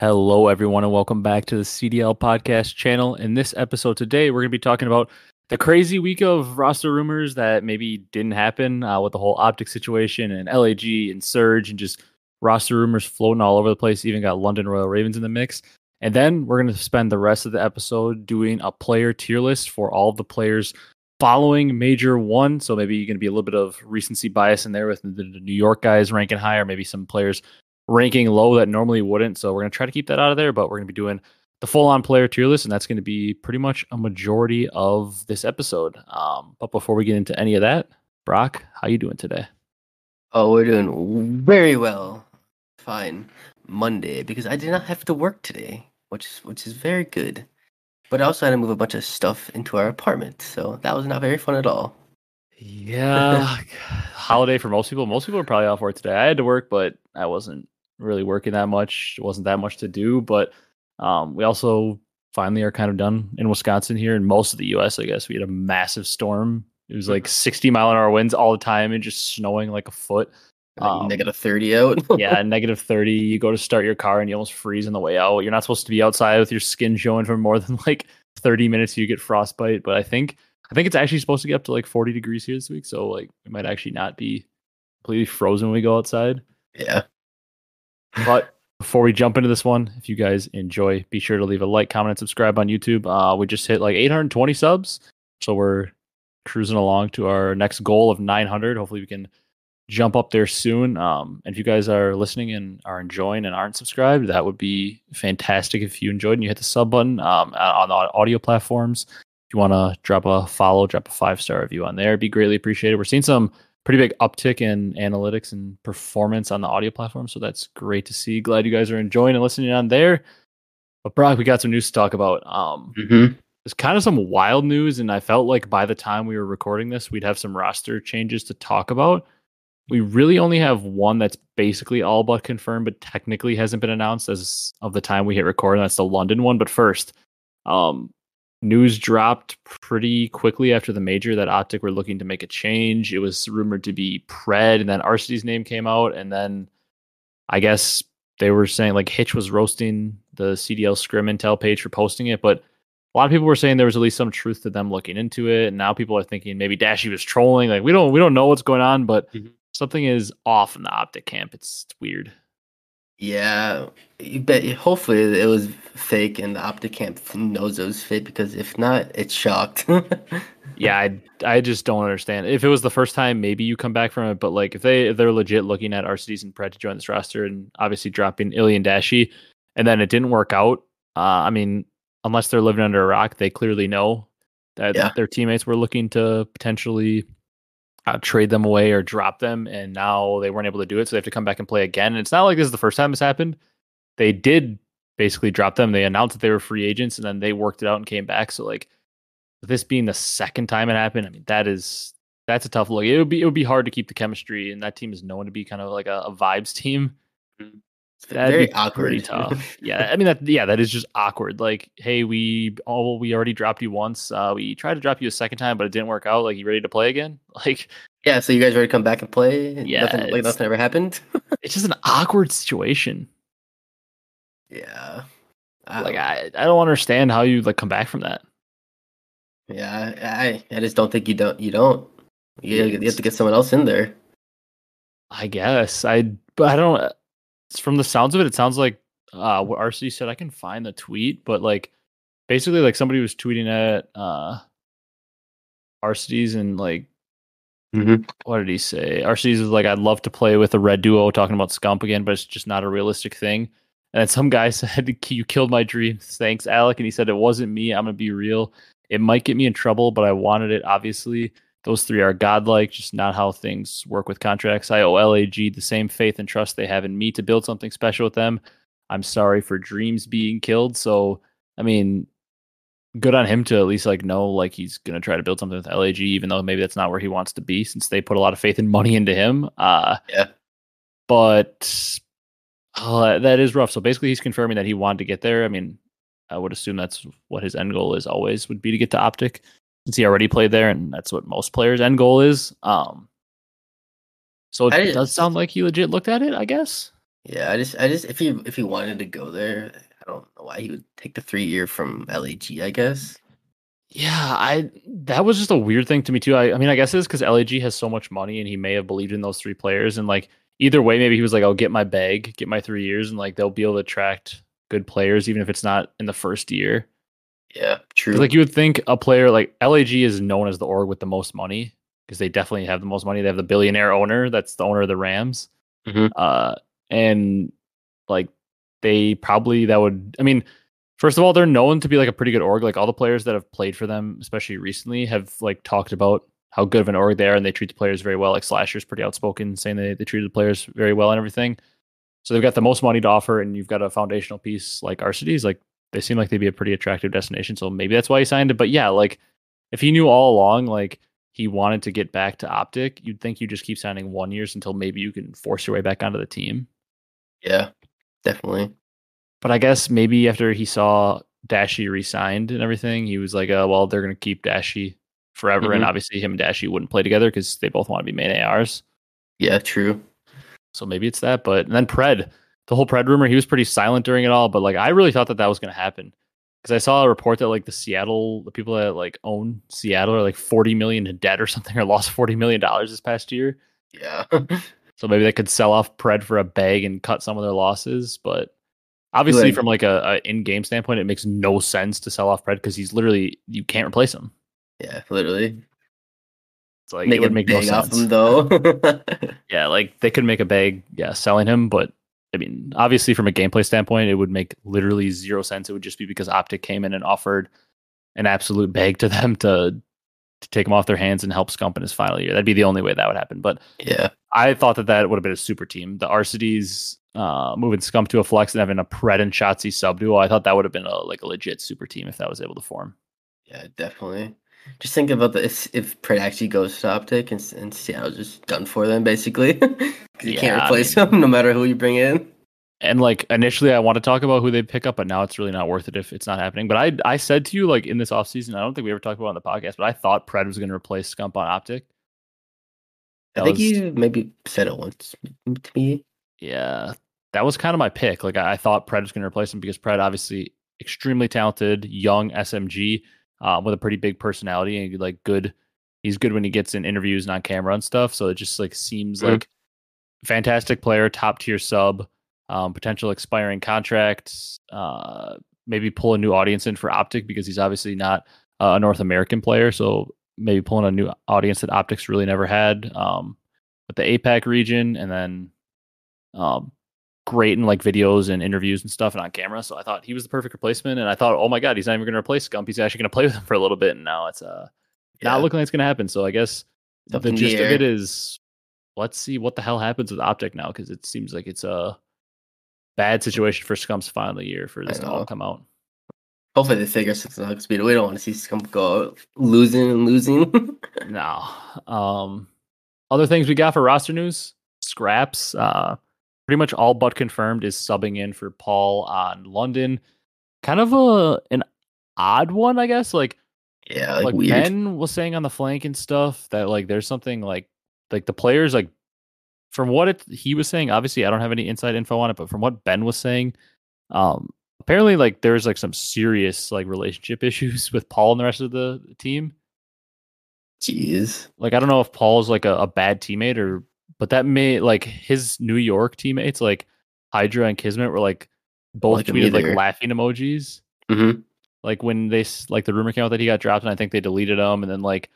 Hello, everyone, and welcome back to the CDL podcast channel. In this episode today, we're going to be talking about the crazy week of roster rumors that maybe didn't happen uh, with the whole optic situation and LAG and Surge and just roster rumors floating all over the place. Even got London Royal Ravens in the mix. And then we're going to spend the rest of the episode doing a player tier list for all the players following Major One. So maybe you're going to be a little bit of recency bias in there with the, the New York guys ranking higher, maybe some players ranking low that normally wouldn't. So we're going to try to keep that out of there, but we're going to be doing the full on player tier list, and that's going to be pretty much a majority of this episode. Um, but before we get into any of that, Brock, how you doing today? Oh, we're doing very well. Fine. Monday because I did not have to work today, which is which is very good. But I also had to move a bunch of stuff into our apartment, so that was not very fun at all. Yeah, holiday for most people. Most people are probably off work today. I had to work, but I wasn't really working that much. It wasn't that much to do, but um, we also finally are kind of done in Wisconsin here and most of the US, I guess. We had a massive storm. It was like 60 mile an hour winds all the time and just snowing like a foot. Um, negative 30 out. yeah, negative 30. You go to start your car and you almost freeze on the way out. You're not supposed to be outside with your skin showing for more than like 30 minutes. You get frostbite. But I think I think it's actually supposed to get up to like 40 degrees here this week. So like it might actually not be completely frozen when we go outside. yeah. But before we jump into this one, if you guys enjoy, be sure to leave a like, comment, and subscribe on YouTube. Uh, we just hit like 820 subs, so we're cruising along to our next goal of 900. Hopefully, we can jump up there soon. Um, and if you guys are listening and are enjoying and aren't subscribed, that would be fantastic. If you enjoyed and you hit the sub button um, on the audio platforms, if you want to drop a follow, drop a five star review on there, it'd be greatly appreciated. We're seeing some pretty big uptick in analytics and performance on the audio platform. So that's great to see. Glad you guys are enjoying and listening on there. But Brock, we got some news to talk about. Um, Mm-hmm. there's kind of some wild news, and I felt like by the time we were recording this, we'd have some roster changes to talk about. We really only have one that's basically all but confirmed, but technically hasn't been announced as of the time we hit record. And that's the London one. But first, um, news dropped pretty quickly after the major that Optic were looking to make a change. It was rumored to be Pred, and then Arcity's name came out, and then I guess they were saying like Hitch was roasting the CDL Scrim Intel page for posting it, but a lot of people were saying there was at least some truth to them looking into it, and now people are thinking maybe Dashy was trolling. Like we don't we don't know what's going on, but Mhm. something is off in the Optic camp. It's, it's weird. Yeah. You bet hopefully it was fake and the Opticamp knows it was fake because if not, it's shocked. Yeah, I I just don't understand. If it was the first time, maybe you come back from it, but like if they if they're legit looking at Arcitys and Pred to join this roster and obviously dropping Illey and Dashy, and then it didn't work out. Uh, I mean, unless they're living under a rock, they clearly know that Yeah. their teammates were looking to potentially uh, trade them away or drop them, and now they weren't able to do it, so they have to come back and play again. And it's not like this is the first time this happened. They did basically drop them. They announced that they were free agents, and then they worked it out and came back. So like this being the second time it happened, I mean that is that's a tough look. It would be it would be hard to keep the chemistry, and that team is known to be kind of like a, a vibes team. That'd very be awkward. pretty tough. yeah, I mean that. Yeah, that is just awkward. Like, hey, we oh we already dropped you once. Uh, we tried to drop you a second time, but it didn't work out. Like, you ready to play again? Like, yeah, so you guys ready to come back and play? Yeah, Nothing, like nothing ever happened? it's just an awkward situation. yeah. Like, Um, I I don't understand how you like come back from that. Yeah, I I just don't think you don't you don't. You, you have to get someone else in there. I guess I, but I don't. From the sounds of it, it sounds like uh, what RC said. I can find the tweet, but like basically, like somebody was tweeting at uh, Arcitys and like Mm-hmm. what did he say? Arcitys is like, I'd love to play with a red duo, talking about Scump again, but it's just not a realistic thing. And then some guy said, "You killed my dreams, thanks, Alec." And he said, "It wasn't me. I'm gonna be real. It might get me in trouble, but I wanted it. Obviously, those three are godlike, just not how things work with contracts. I owe LAG the same faith and trust they have in me to build something special with them. I'm sorry for dreams being killed. So, I mean, good on him to at least like know like he's gonna try to build something with LAG, even though maybe that's not where he wants to be, since they put a lot of faith and money into him. Uh, Yeah. but uh, that is rough. So basically, he's confirming that he wanted to get there. I mean, I would assume that's what his end goal is always would be to get to Optic, since he already played there, and that's what most players' end goal is. Um, so it I- does sound like he legit looked at it, I guess. Yeah, I just, I just, if he, if he wanted to go there, I don't know why he would take the three year from LAG. I guess. Yeah, I that was just a weird thing to me too. I, I mean, I guess it's because LAG has so much money, and he may have believed in those three players, and like either way, maybe he was like, "I'll get my bag, get my three years, and like they'll be able to attract good players, even if it's not in the first year." Yeah, true. Like you would think a player like LAG is known as the org with the most money because they definitely have the most money. They have the billionaire owner that's the owner of the Rams. Mhm. Uh, and like they probably that would. I mean, first of all, they're known to be like a pretty good org. Like all the players that have played for them, especially recently, have like talked about how good of an org they are, and they treat the players very well. Like Slasher's pretty outspoken, saying they they treated the players very well and everything. So they've got the most money to offer, and you've got a foundational piece like Arcitys. Like they seem like they'd be a pretty attractive destination. So maybe that's why he signed it. But yeah, like if he knew all along, like he wanted to get back to Optic, you'd think you just keep signing one years until maybe you can force your way back onto the team. Yeah, definitely. But I guess maybe after he saw Dashy resigned and everything, he was like, uh, well, they're going to keep Dashy forever. And Mhm. obviously, him and Dashy wouldn't play together because they both want to be main ARs. Yeah, true. So maybe it's that. But and then Pred, the whole Pred rumor, he was pretty silent during it all. But like, I really thought that that was going to happen because I saw a report that like the Seattle, the people that like own Seattle are like 40 million in debt or something or lost 40 million dollars this past year. Yeah. So maybe they could sell off Pred for a bag and cut some of their losses. But obviously, Like- from like a, a in-game standpoint, it makes no sense to sell off Pred because he's literally you can't replace him. yeah, literally. It's like make it would make no sense. him though. Yeah, like they could make a bag, yeah, selling him, but I mean, obviously from a gameplay standpoint, it would make literally zero sense. It would just be because Optic came in and offered an absolute bag to them to to take him off their hands and help Scump in his final year. That'd be the only way that would happen. But yeah. I thought that that would have been a super team. The Arcitys uh, moving Scump to a flex and having a Pred and Shotzzy sub duo. I thought that would have been a like a legit super team if that was able to form. Yeah, definitely. Just think about the if, if Pred actually goes to Optic and, and Seattle's just done for them basically. 'Cause you Yeah, can't I replace mean- them no matter who you bring in. And like initially, I want to talk about who they pick up, but now it's really not worth it if it's not happening. But I I said to you like in this offseason, I don't think we ever talked about it on the podcast, but I thought Pred was going to replace Scump on Optic. I think was- you maybe said it once to me. Yeah, that was kind of my pick. Like I, I thought Pred was going to replace him because Pred obviously extremely talented, young SMG uh, with a pretty big personality and like good. He's good when he gets in interviews and on camera and stuff. So it just like seems Mhm. like fantastic player, top tier sub, um, potential expiring contracts. Uh, maybe pull a new audience in for Optic because he's obviously not a North American player. So maybe pulling a new audience that Optics really never had um, with the APAC region, and then um, great in like videos and interviews and stuff and on camera. So I thought he was the perfect replacement, and I thought, oh my god, he's not even going to replace Scump. He's actually going to play with him for a little bit, and now it's uh not looking like it's going to happen. So I guess up the gist of it is let's see what the hell happens with Optic now because it seems like it's a bad situation for Scump's final year for this to all come out. Hopefully they figure something out. 'cause We we don't want to see Scump go losing and losing. No. Um, other things we got for roster news: Scraps. Uh, pretty much all but confirmed is subbing in for Paul on London. Kind of a an odd one, I guess. Like yeah, like, like. Ben was saying on the flank and stuff that like there's something like like the players like from what it he was saying. Obviously, I don't have any inside info on it, but from what Ben was saying, um, apparently like there's like some serious like relationship issues with Paul and the rest of the team Jeez. like I don't know if Paul's like a, a bad teammate or but that may like his New York teammates like Hydra and Kismet were like both Like tweeted like laughing emojis Mm-hmm. like when they like the rumor came out that he got dropped and I think they deleted him and then like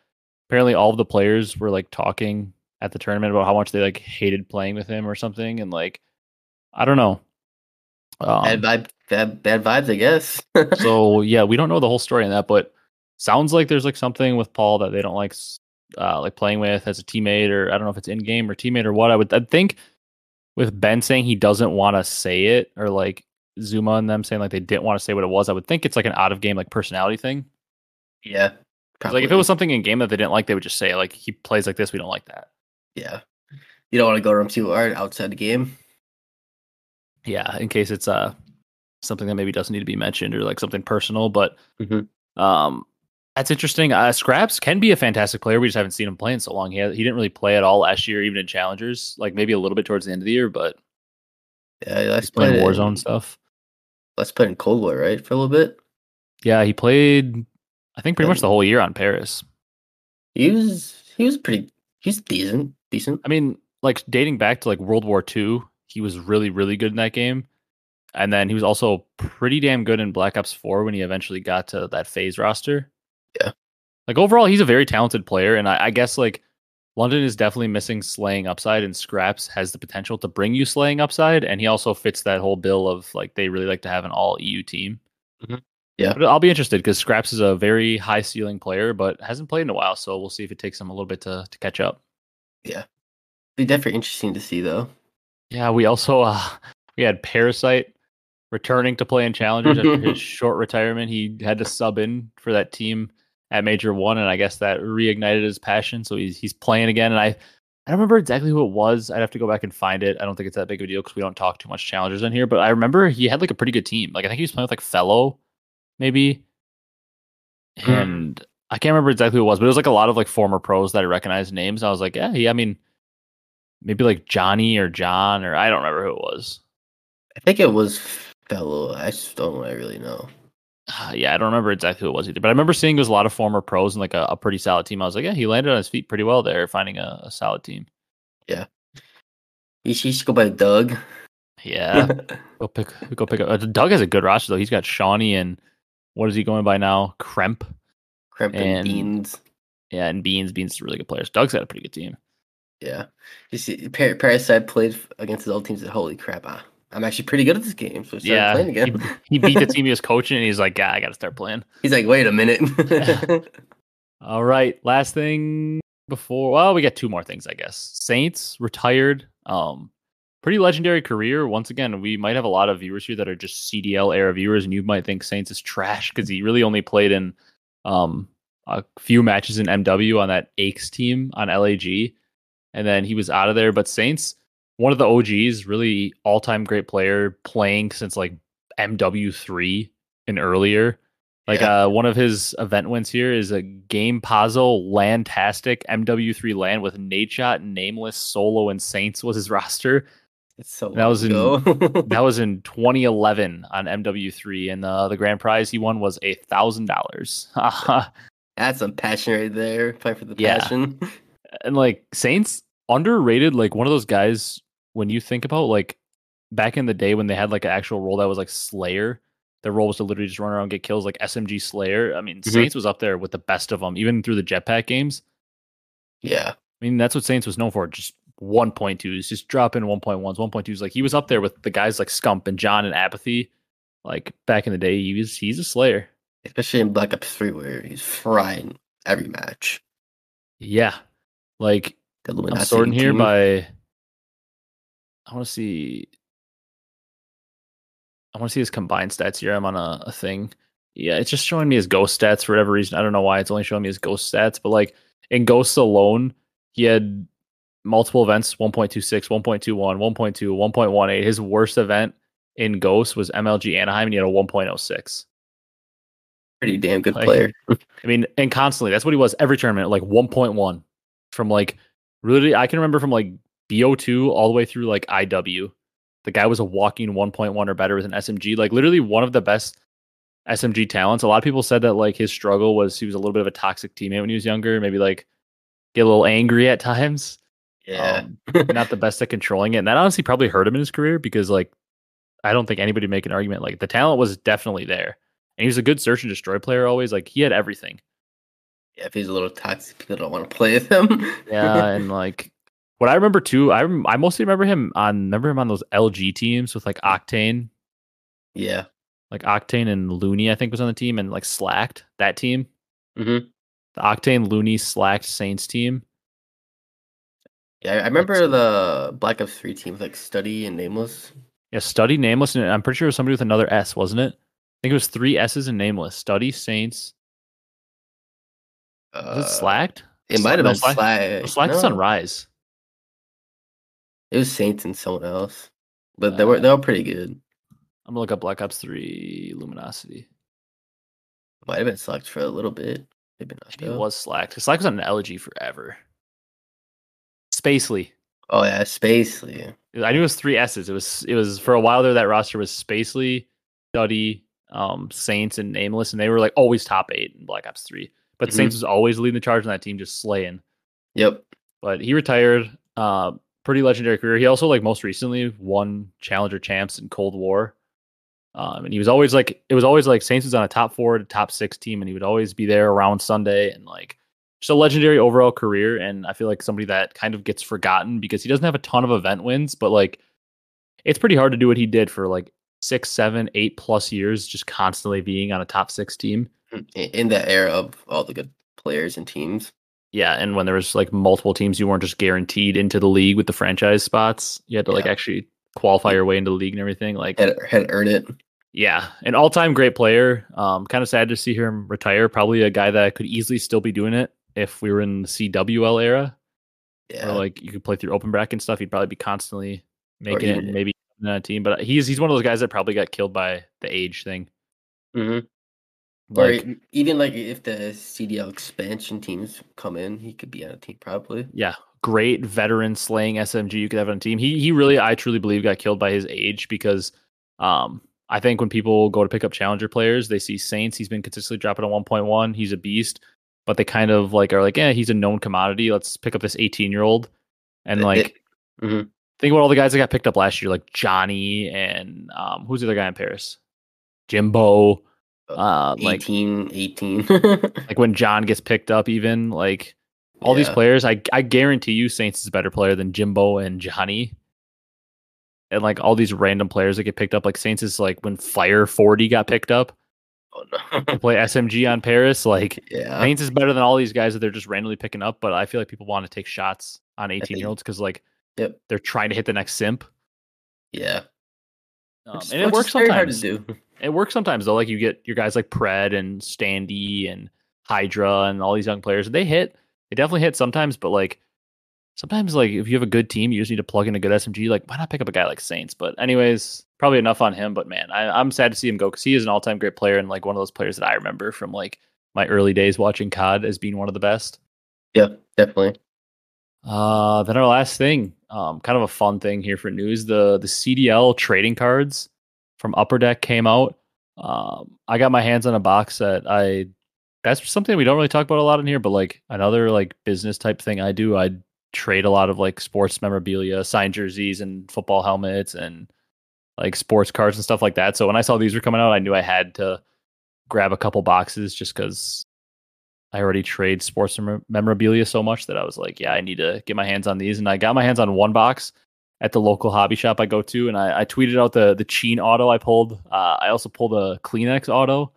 apparently all of the players were like talking at the tournament about how much they like hated playing with him or something and like I don't know um, bad vibe, bad, bad vibes, I guess. so yeah, we don't know the whole story on that, but sounds like there's like something with Paul that they don't like uh, like playing with as a teammate, or I don't know if it's in game or teammate or what. I would I think with Ben saying he doesn't want to say it, or like Zooma and them saying like they didn't want to say what it was. I would think it's like an out of game like personality thing. Yeah, Like if it was something in game that they didn't like, they would just say like he plays like this, we don't like that. yeah. You don't want to go to him too hard outside the game. Yeah, in case it's uh something that maybe doesn't need to be mentioned or like something personal, but Mhm. um that's interesting. Uh, Scraps can be a fantastic player. We just haven't seen him play in so long. He had, he didn't really play at all last year, even in challengers. Like maybe a little bit towards the end of the year, but Yeah, let's put Warzone in, stuff. Let's play in Cold War, right, for a little bit. Yeah, he played. I think pretty much the whole year on Paris. He was he was pretty he's decent. Decent. I mean, like dating back to like World War II, he was really, really good in that game. And then he was also pretty damn good in Black Ops 4 when he eventually got to that FaZe roster. Yeah. Like overall, he's a very talented player. And I, I guess like London is definitely missing slaying upside, and Scraps has the potential to bring you slaying upside. And he also fits that whole bill of like they really like to have an all EU team. Mhm. Yeah. But I'll be interested because Scraps is a very high ceiling player, but hasn't played in a while. So we'll see if it takes him a little bit to, to catch up. Yeah, be definitely interesting to see though. Yeah, we also uh, we had Parasite returning to play in Challengers after his short retirement. He had to sub in for that team at Major One, and I guess that reignited his passion. So he's he's playing again. And I I don't remember exactly who it was. I'd have to go back and find it. I don't think it's that big of a deal because we don't talk too much Challengers in here. But I remember he had like a pretty good team. Like I think he was playing with like Fellow, maybe, Hmm. and I can't remember exactly who it was. But it was like a lot of like former pros that I recognized names. I was like, yeah, yeah. I mean, maybe like Johnny or John or I don't remember who it was. I think it was fellow. I just don't really know. Uh, yeah, I don't remember exactly who it was either, but I remember seeing there was a lot of former pros and like a, a pretty solid team. I was like, yeah, he landed on his feet pretty well there, finding a, a solid team. Yeah, he, should go by Doug. Yeah, go pick, go pick. up. Uh, Doug has a good roster though. He's got Shawnee and what is he going by now? Kremp. Crampton And- Beans. Yeah, and Beans. Beans is a really good players. Doug's got a pretty good team. Yeah. You see, Par- Parasite played against his old teams. And holy crap! I, I'm actually pretty good at this game. So Yeah, playing he, again. he beat the team he was coaching, and he's like, yeah, I got to start playing. He's like, wait a minute. All right, last thing before. Well, we got two more things, I guess. Saints retired. Um, pretty legendary career. Once again, we might have a lot of viewers here that are just CDL era viewers, and you might think Saints is trash because he really only played in um a few matches in MW on that Aches team on LAG, and then he was out of there. But Saints, one of the OGs, really all time great player, playing since like MW three and earlier. Like Yeah. uh, one of his event wins here is a game puzzle landtastic MW3 land with Nate Nadeshot, Nameless, Solo, and Saints was his roster. it's so That was in-. That was in 2011 on MW3, and uh, the grand prize he won was a thousand dollars. That's some passion right there. Fight for the Yeah. passion. And like Saints underrated, like one of those guys when you think about like back in the day when they had like an actual role that was like Slayer. Their role was to literally just run around and get kills, like SMG Slayer. I mean, Mhm. Saints was up there with the best of them, even through the jetpack games. Yeah. I mean, that's what Saints was known for. Just 1.2s, just dropping 1.1s, 1.2s. Like he was up there with the guys like Scump and John and Apathy. Like back in the day, he was he's a slayer. Especially in Black Ops 3 where he's frying every match. Yeah. Like I'm sorting here team. by I want to see I want to see his combined stats here. I'm on a, a thing. Yeah, it's just showing me his ghost stats for whatever reason. I don't know why it's only showing me his ghost stats, but like in ghosts alone, he had multiple events 1.26, 1.21, 1.2, 1.18. His worst event in ghosts was MLG Anaheim and he had a 1.06. Pretty damn good Like, player. I mean, and constantly, that's what he was every tournament, like 1.1 from like really, I can remember from like BO2 all the way through like IW. The guy was a walking 1.1 or better with an SMG, like literally one of the best SMG talents. A lot of people said that like his struggle was he was a little bit of a toxic teammate when he was younger, maybe like get a little angry at times. Yeah. Um, not the best at controlling it. And that honestly probably hurt him in his career because like I don't think anybody make an argument. Like the talent was definitely there. And he was a good search and destroy player always. Like he had everything. yeah, if he's a little toxic, people don't want to play with him. Yeah, and like what I remember too, I rem- I mostly remember him on remember him on those LG teams with like Octane, yeah. like Octane and Looney, I think was on the team, and like Slacked that team. hmm The Octane Looney Slacked Saints team. Yeah, I- remember the Black Ops 3 team with like Study and Nameless. Yeah, Study Nameless, and I'm pretty sure it was somebody with another S, wasn't it? I think it was three S's and Nameless. Study Saints. Uh, Was it Slacked? It might have been Slack- Slack. No, Slacked is no, on Rise. It was Saints and someone else. But they were they were pretty good. I'm gonna look up Black Ops 3 Luminosity. Might have been Slacked for a little bit. Maybe not. Maybe it was Slacked. Slack was on an LG forever. Spacely. Oh yeah, Spacely. I knew it was three S's. It was it was for a while there. That roster was Spacely, Duddy, um, Saints, and Nameless, and they were like always top eight in Black Ops Three. But Mhm. Saints was always leading the charge on that team, just slaying. Yep. But he retired. Uh, pretty legendary career. He also like most recently won Challenger champs in Cold War. Um, and he was always like it was always like Saints was on a top four to top six team, and he would always be there around Sunday and like just a legendary overall career. And I feel like somebody that kind of gets forgotten because he doesn't have a ton of event wins, but like it's pretty hard to do what he did for like six, seven, eight plus years, just constantly being on a top six team. In- In that era of all the good players and teams. Yeah, and when there was like multiple teams, you weren't just guaranteed into the league with the franchise spots. You had to like actually qualify your way into the league and everything. Like, Had had earned it. yeah, an all-time great player. Um, kind of sad to see him retire. Probably a guy that could easily still be doing it if we were in the CWL era, Yeah. like you could play through open bracket and stuff. He'd probably be constantly making it, and maybe on a team. But he's he's one of those guys that probably got killed by the age thing. hmm or Like, e- even like if the CDL expansion teams come in, he could be on a team probably. yeah, great veteran slaying SMG you could have on a team. He he really I truly believe got killed by his age because um I think when people go to pick up challenger players, they see Saints, he's been consistently dropping a 1.1, he's a beast, but they kind of like are like, yeah, he's a known commodity. Let's pick up this 18 year old. And like Mhm. think about all the guys that got picked up last year, like Johnny and um who's the other guy in Paris? Jimbo. Uh like 18, 18. like when John gets picked up, even like all these players, I I guarantee you, Saints is a better player than Jimbo and Johnny. And like all these random players that get picked up, like Saints is like when Fire Forty got picked up oh to play SMG on Paris. Like yeah. Saints is better than all these guys that they're just randomly picking up. But I feel like people want to take shots on eighteen year olds because like Yep. they're trying to hit the next simp. Yeah. Um, and it works is hard to sometimes. do. It works sometimes though. Like you get your guys like Pred and Standy and Hydra and all these young players. They hit. They definitely hit sometimes, but like sometimes like if you have a good team, you just need to plug in a good SMG. Like why not pick up a guy like Saints? But anyways, probably enough on him. But man, I, I'm sad to see him go because he is an all time great player and like one of those players that I remember from like my early days watching COD as being one of the best. Yeah, definitely. Uh, then our last thing, um, kind of a fun thing here for news: the the CDL trading cards from Upper Deck came out. Um, I got my hands on a box that I. That's something we don't really talk about a lot in here, but like another like business type thing I do, I trade a lot of like sports memorabilia, signed jerseys, and football helmets, and like sports cards and stuff like that. So when I saw these were coming out, I knew I had to grab a couple boxes just because I already trade sports memorabilia so much that I was like, yeah, I need to get my hands on these. And I got my hands on one box at the local hobby shop I go to, and I, I tweeted out the the Cheen auto I pulled. Uh, I also pulled a CleanX auto,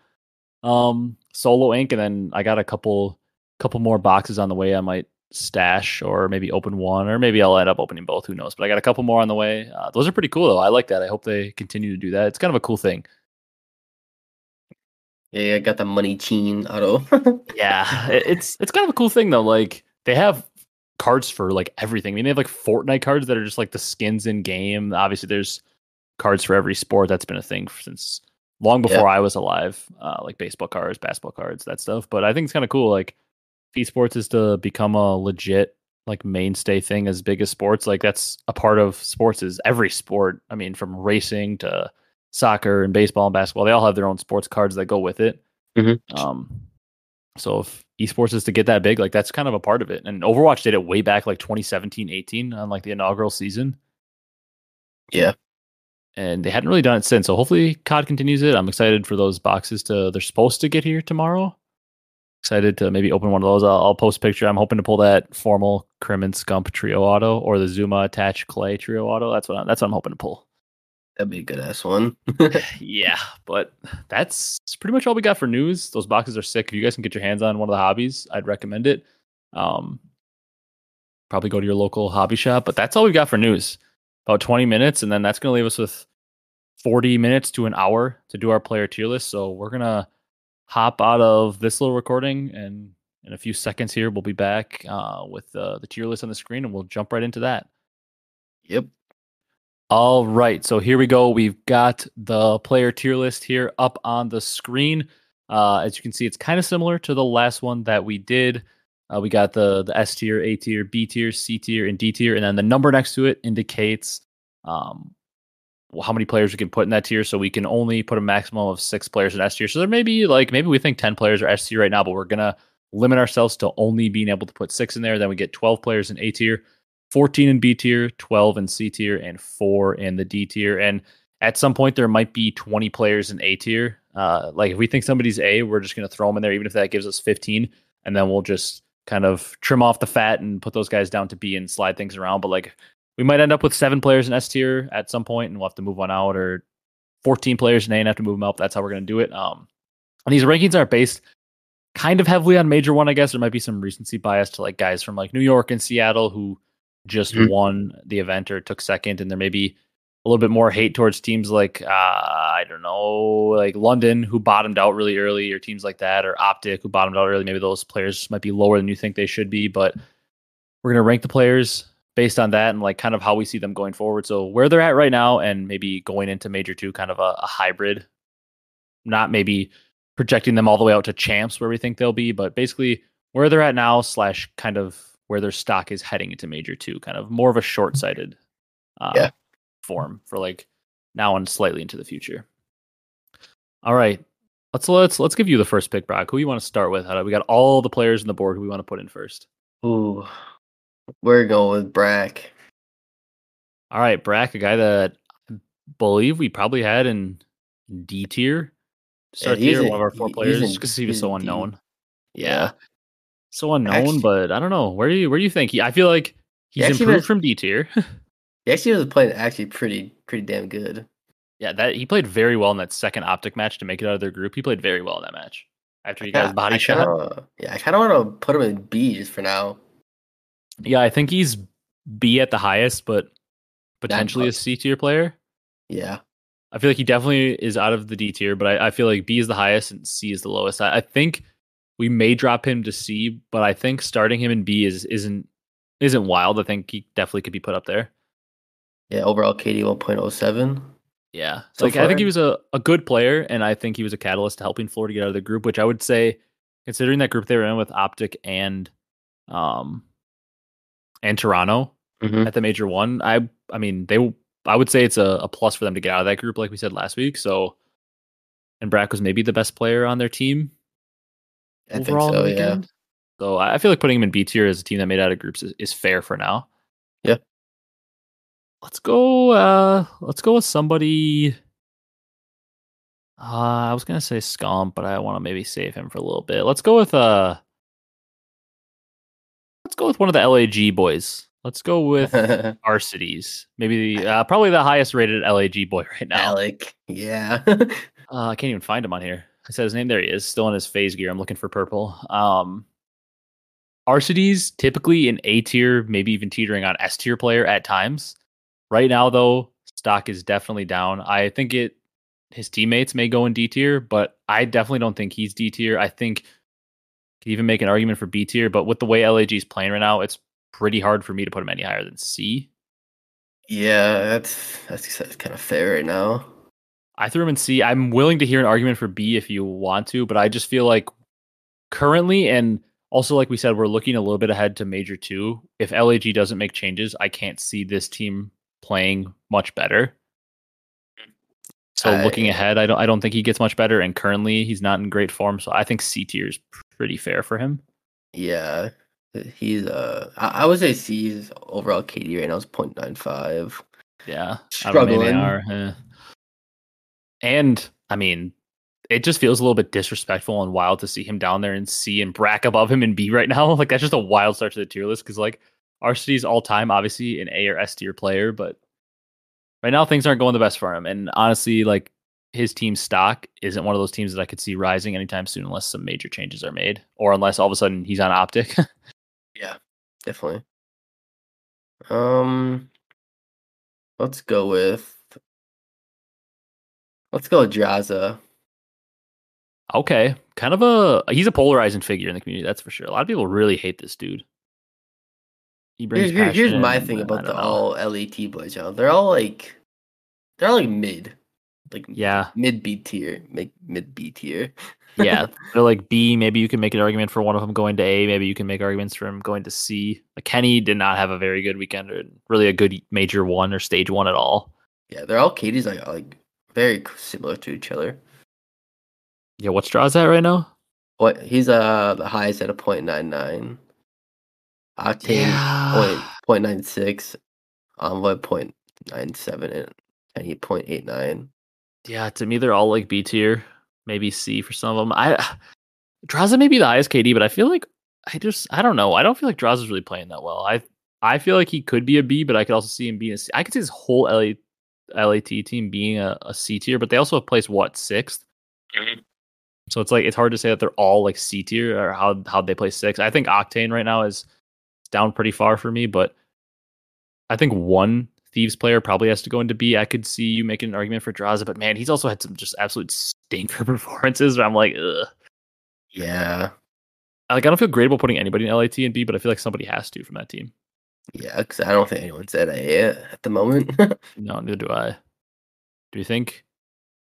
um, solo ink, and then I got a couple couple more boxes on the way. I might stash or maybe open one, or maybe I'll end up opening both. Who knows? But I got a couple more on the way. Uh, those are pretty cool though. I like that. I hope they continue to do that. It's kind of a cool thing. Yeah, I got the money teen auto. Yeah, it's it's kind of a cool thing though. Like they have cards for like everything. I mean, they have like Fortnite cards that are just like the skins in game. Obviously, there's cards for every sport. That's been a thing since long before I was alive. Uh, like baseball cards, basketball cards, that stuff. But I think it's kind of cool. Like esports is to become a legit like mainstay thing as big as sports. Like that's a part of sports is every sport. I mean, from racing to soccer and baseball and basketball, they all have their own sports cards that go with it. Mhm. Um, so if esports is to get that big, like that's kind of a part of it. And Overwatch did it way back like 2017, 18 on like the inaugural season. Yeah. And they hadn't really done it since. So hopefully COD continues it. I'm excited for those boxes to they're supposed to get here tomorrow. Excited to maybe open one of those. I'll, I'll post a picture. I'm hoping to pull that FormaL Crim and Scump trio auto or the Zooma attached clay trio auto. That's what I'm, that's what I'm hoping to pull. That'd be a good ass one. yeah, but that's pretty much all we got for news. Those boxes are sick. If you guys can get your hands on one of the hobbies, I'd recommend it. Um, probably go to your local hobby shop, but that's all we've got for news. About 20 minutes, and then that's going to leave us with 40 minutes to an hour to do our player tier list. So we're going to hop out of this little recording, and in a few seconds here, we'll be back uh, with uh, the tier list on the screen, and we'll jump right into that. yep. All right, so here we go. We've got the player tier list here up on the screen. Uh, as you can see, it's kind of similar to the last one that we did. Uh, we got the the S tier, A tier, B tier, C tier, and D tier, and then the number next to it indicates um, how many players we can put in that tier. So we can only put a maximum of six players in S tier. So there may be like maybe we think ten players are S tier right now, but we're gonna limit ourselves to only being able to put six in there. Then we get twelve players in A tier, fourteen in B tier, twelve in C tier, and four in the D tier. And at some point there might be twenty players in A tier. Uh, like if we think somebody's A, we're just gonna throw them in there, even if that gives us fifteen, and then we'll just kind of trim off the fat and put those guys down to B and slide things around. But like we might end up with seven players in S tier at some point, and we'll have to move one out, or 14 players in A and have to move them up. That's how we're going to do it. Um, and these rankings are based kind of heavily on major one, I guess. There might be some recency bias to like guys from like New York and Seattle who just mm-hmm. won the event or took second, and there may be a little bit more hate towards teams like uh, I don't know, like London who bottomed out really early, or teams like that, or Optic who bottomed out early. Maybe those players might be lower than you think they should be, but we're gonna rank the players based on that and like kind of how we see them going forward. So where they're at right now, and maybe going into Major Two, kind of a, a hybrid, not maybe projecting them all the way out to champs where we think they'll be, but basically where they're at now slash kind of where their stock is heading into Major Two, kind of more of a short sighted. Uh, yeah form for like now and slightly into the future. All right. Let's let's let's give you the first pick, Brock. Who you want to start with? We got all the players on the board who we want to put in first. Ooh. We're going with Brack. All right, Brack, a guy that I believe we probably had in D tier. Start yeah, one of our four players because he was so unknown. Yeah. yeah. So unknown, actually, but I don't know. Where do you where do you think he I feel like he's he improved was, from D tier. He actually was playing actually pretty pretty damn good. Yeah, that he played very well in that second optic match to make it out of their group. He played very well in that match. After he got his body I shot. Kinda, yeah, I kind of want to put him in B just for now. Yeah, I think he's B at the highest, but potentially a C tier player. Yeah. I feel like he definitely is out of the D tier, but I, I feel like B is the highest and C is the lowest. I, I, think we may drop him to C, but I think starting him in B is isn't isn't wild. I think he definitely could be put up there. Yeah, overall KD 1.07. Yeah. So like. I think he was a, a good player and I think he was a catalyst to helping Florida get out of the group, which I would say considering that group they were in with Optic and um and Toronto mm-hmm. at the major one, I I mean they I would say it's a, a plus for them to get out of that group, like we said last week. So and Brack was maybe the best player on their team. I overall think so, yeah. So I feel like putting him in B tier as a team that made out of groups is, is fair for now. Yeah. Let's go. Uh, let's go with somebody. Uh, I was gonna say Scump, but I want to maybe save him for a little bit. Let's go with uh. Let's go with one of the LAG boys. Let's go with Arcitys. Maybe the uh, probably the highest rated LAG boy right now. Alec, yeah. uh, I can't even find him on here. I said his name. There he is, still in his FaZe gear. I'm looking for purple. Um, Arcitys typically in A tier, maybe even teetering on S tier player at times. Right now, though, stock is definitely down. I think it his teammates may go in D tier, but I definitely don't think he's D tier. I think could even make an argument for B tier, but with the way LAG is playing right now, it's pretty hard for me to put him any higher than C. Yeah, that's, that's kind of fair right now. I threw him in C. I'm willing to hear an argument for B if you want to, but I just feel like currently and also like we said, we're looking a little bit ahead to major two. If LAG doesn't make changes, I can't see this team playing much better. So I, looking ahead, I don't I don't think he gets much better, and currently he's not in great form. So I think C tier is pretty fair for him. Yeah, he's uh I, I would say C's overall KD right now is 0.95. Yeah, struggling. Are, eh. And I mean, it just feels a little bit disrespectful and wild to see him down there and C and Brack above him in B right now. Like that's just a wild start to the tier list because like Arcitys all time, obviously an A or S tier player, but right now things aren't going the best for him. And honestly, like his team stock isn't one of those teams that I could see rising anytime soon unless some major changes are made or unless all of a sudden he's on optic. yeah, definitely. Um let's go with let's go with Drazah. Okay. Kind of a he's a polarizing figure in the community, that's for sure. A lot of people really hate this dude. He brings here's, here's my thing about the know. all LAT boys, y'all. They're all like they're all like mid. like Yeah. mid B tier, mid mid B tier. yeah, they're like B. Maybe you can make an argument for one of them going to A. Maybe you can make arguments for him going to C. Like Kenny did not have a very good weekend or really a good major one or stage one at all. Yeah, they're all KDs like like very similar to each other. Yeah, what's draws at right now? What he's uh the highest at a point nine nine. Octane point point nine six, Envoy point nine seven, and Kenny point eight nine. Yeah, to me they're all like B tier, maybe C for some of them. I Drazah may be the highest KD, but I feel like I just I don't know. I don't feel like Drazah's really playing that well. I I feel like he could be a B, but I could also see him being a C. I could see this whole LA, LAT team being a, a C tier, but they also have placed what 6th mm-hmm. So it's like it's hard to say that they're all like C tier or how how they play six. I think Octane right now is down pretty far for me, but I think one Thieves player probably has to go into B. I could see you making an argument for Drazah, but man, he's also had some just absolute stinker performances where I'm like, ugh. Yeah, Like I don't feel great about putting anybody in LAT and B, but I feel like somebody has to from that team. Yeah, because I don't think anyone's at A at the moment. No, neither do I. Do you think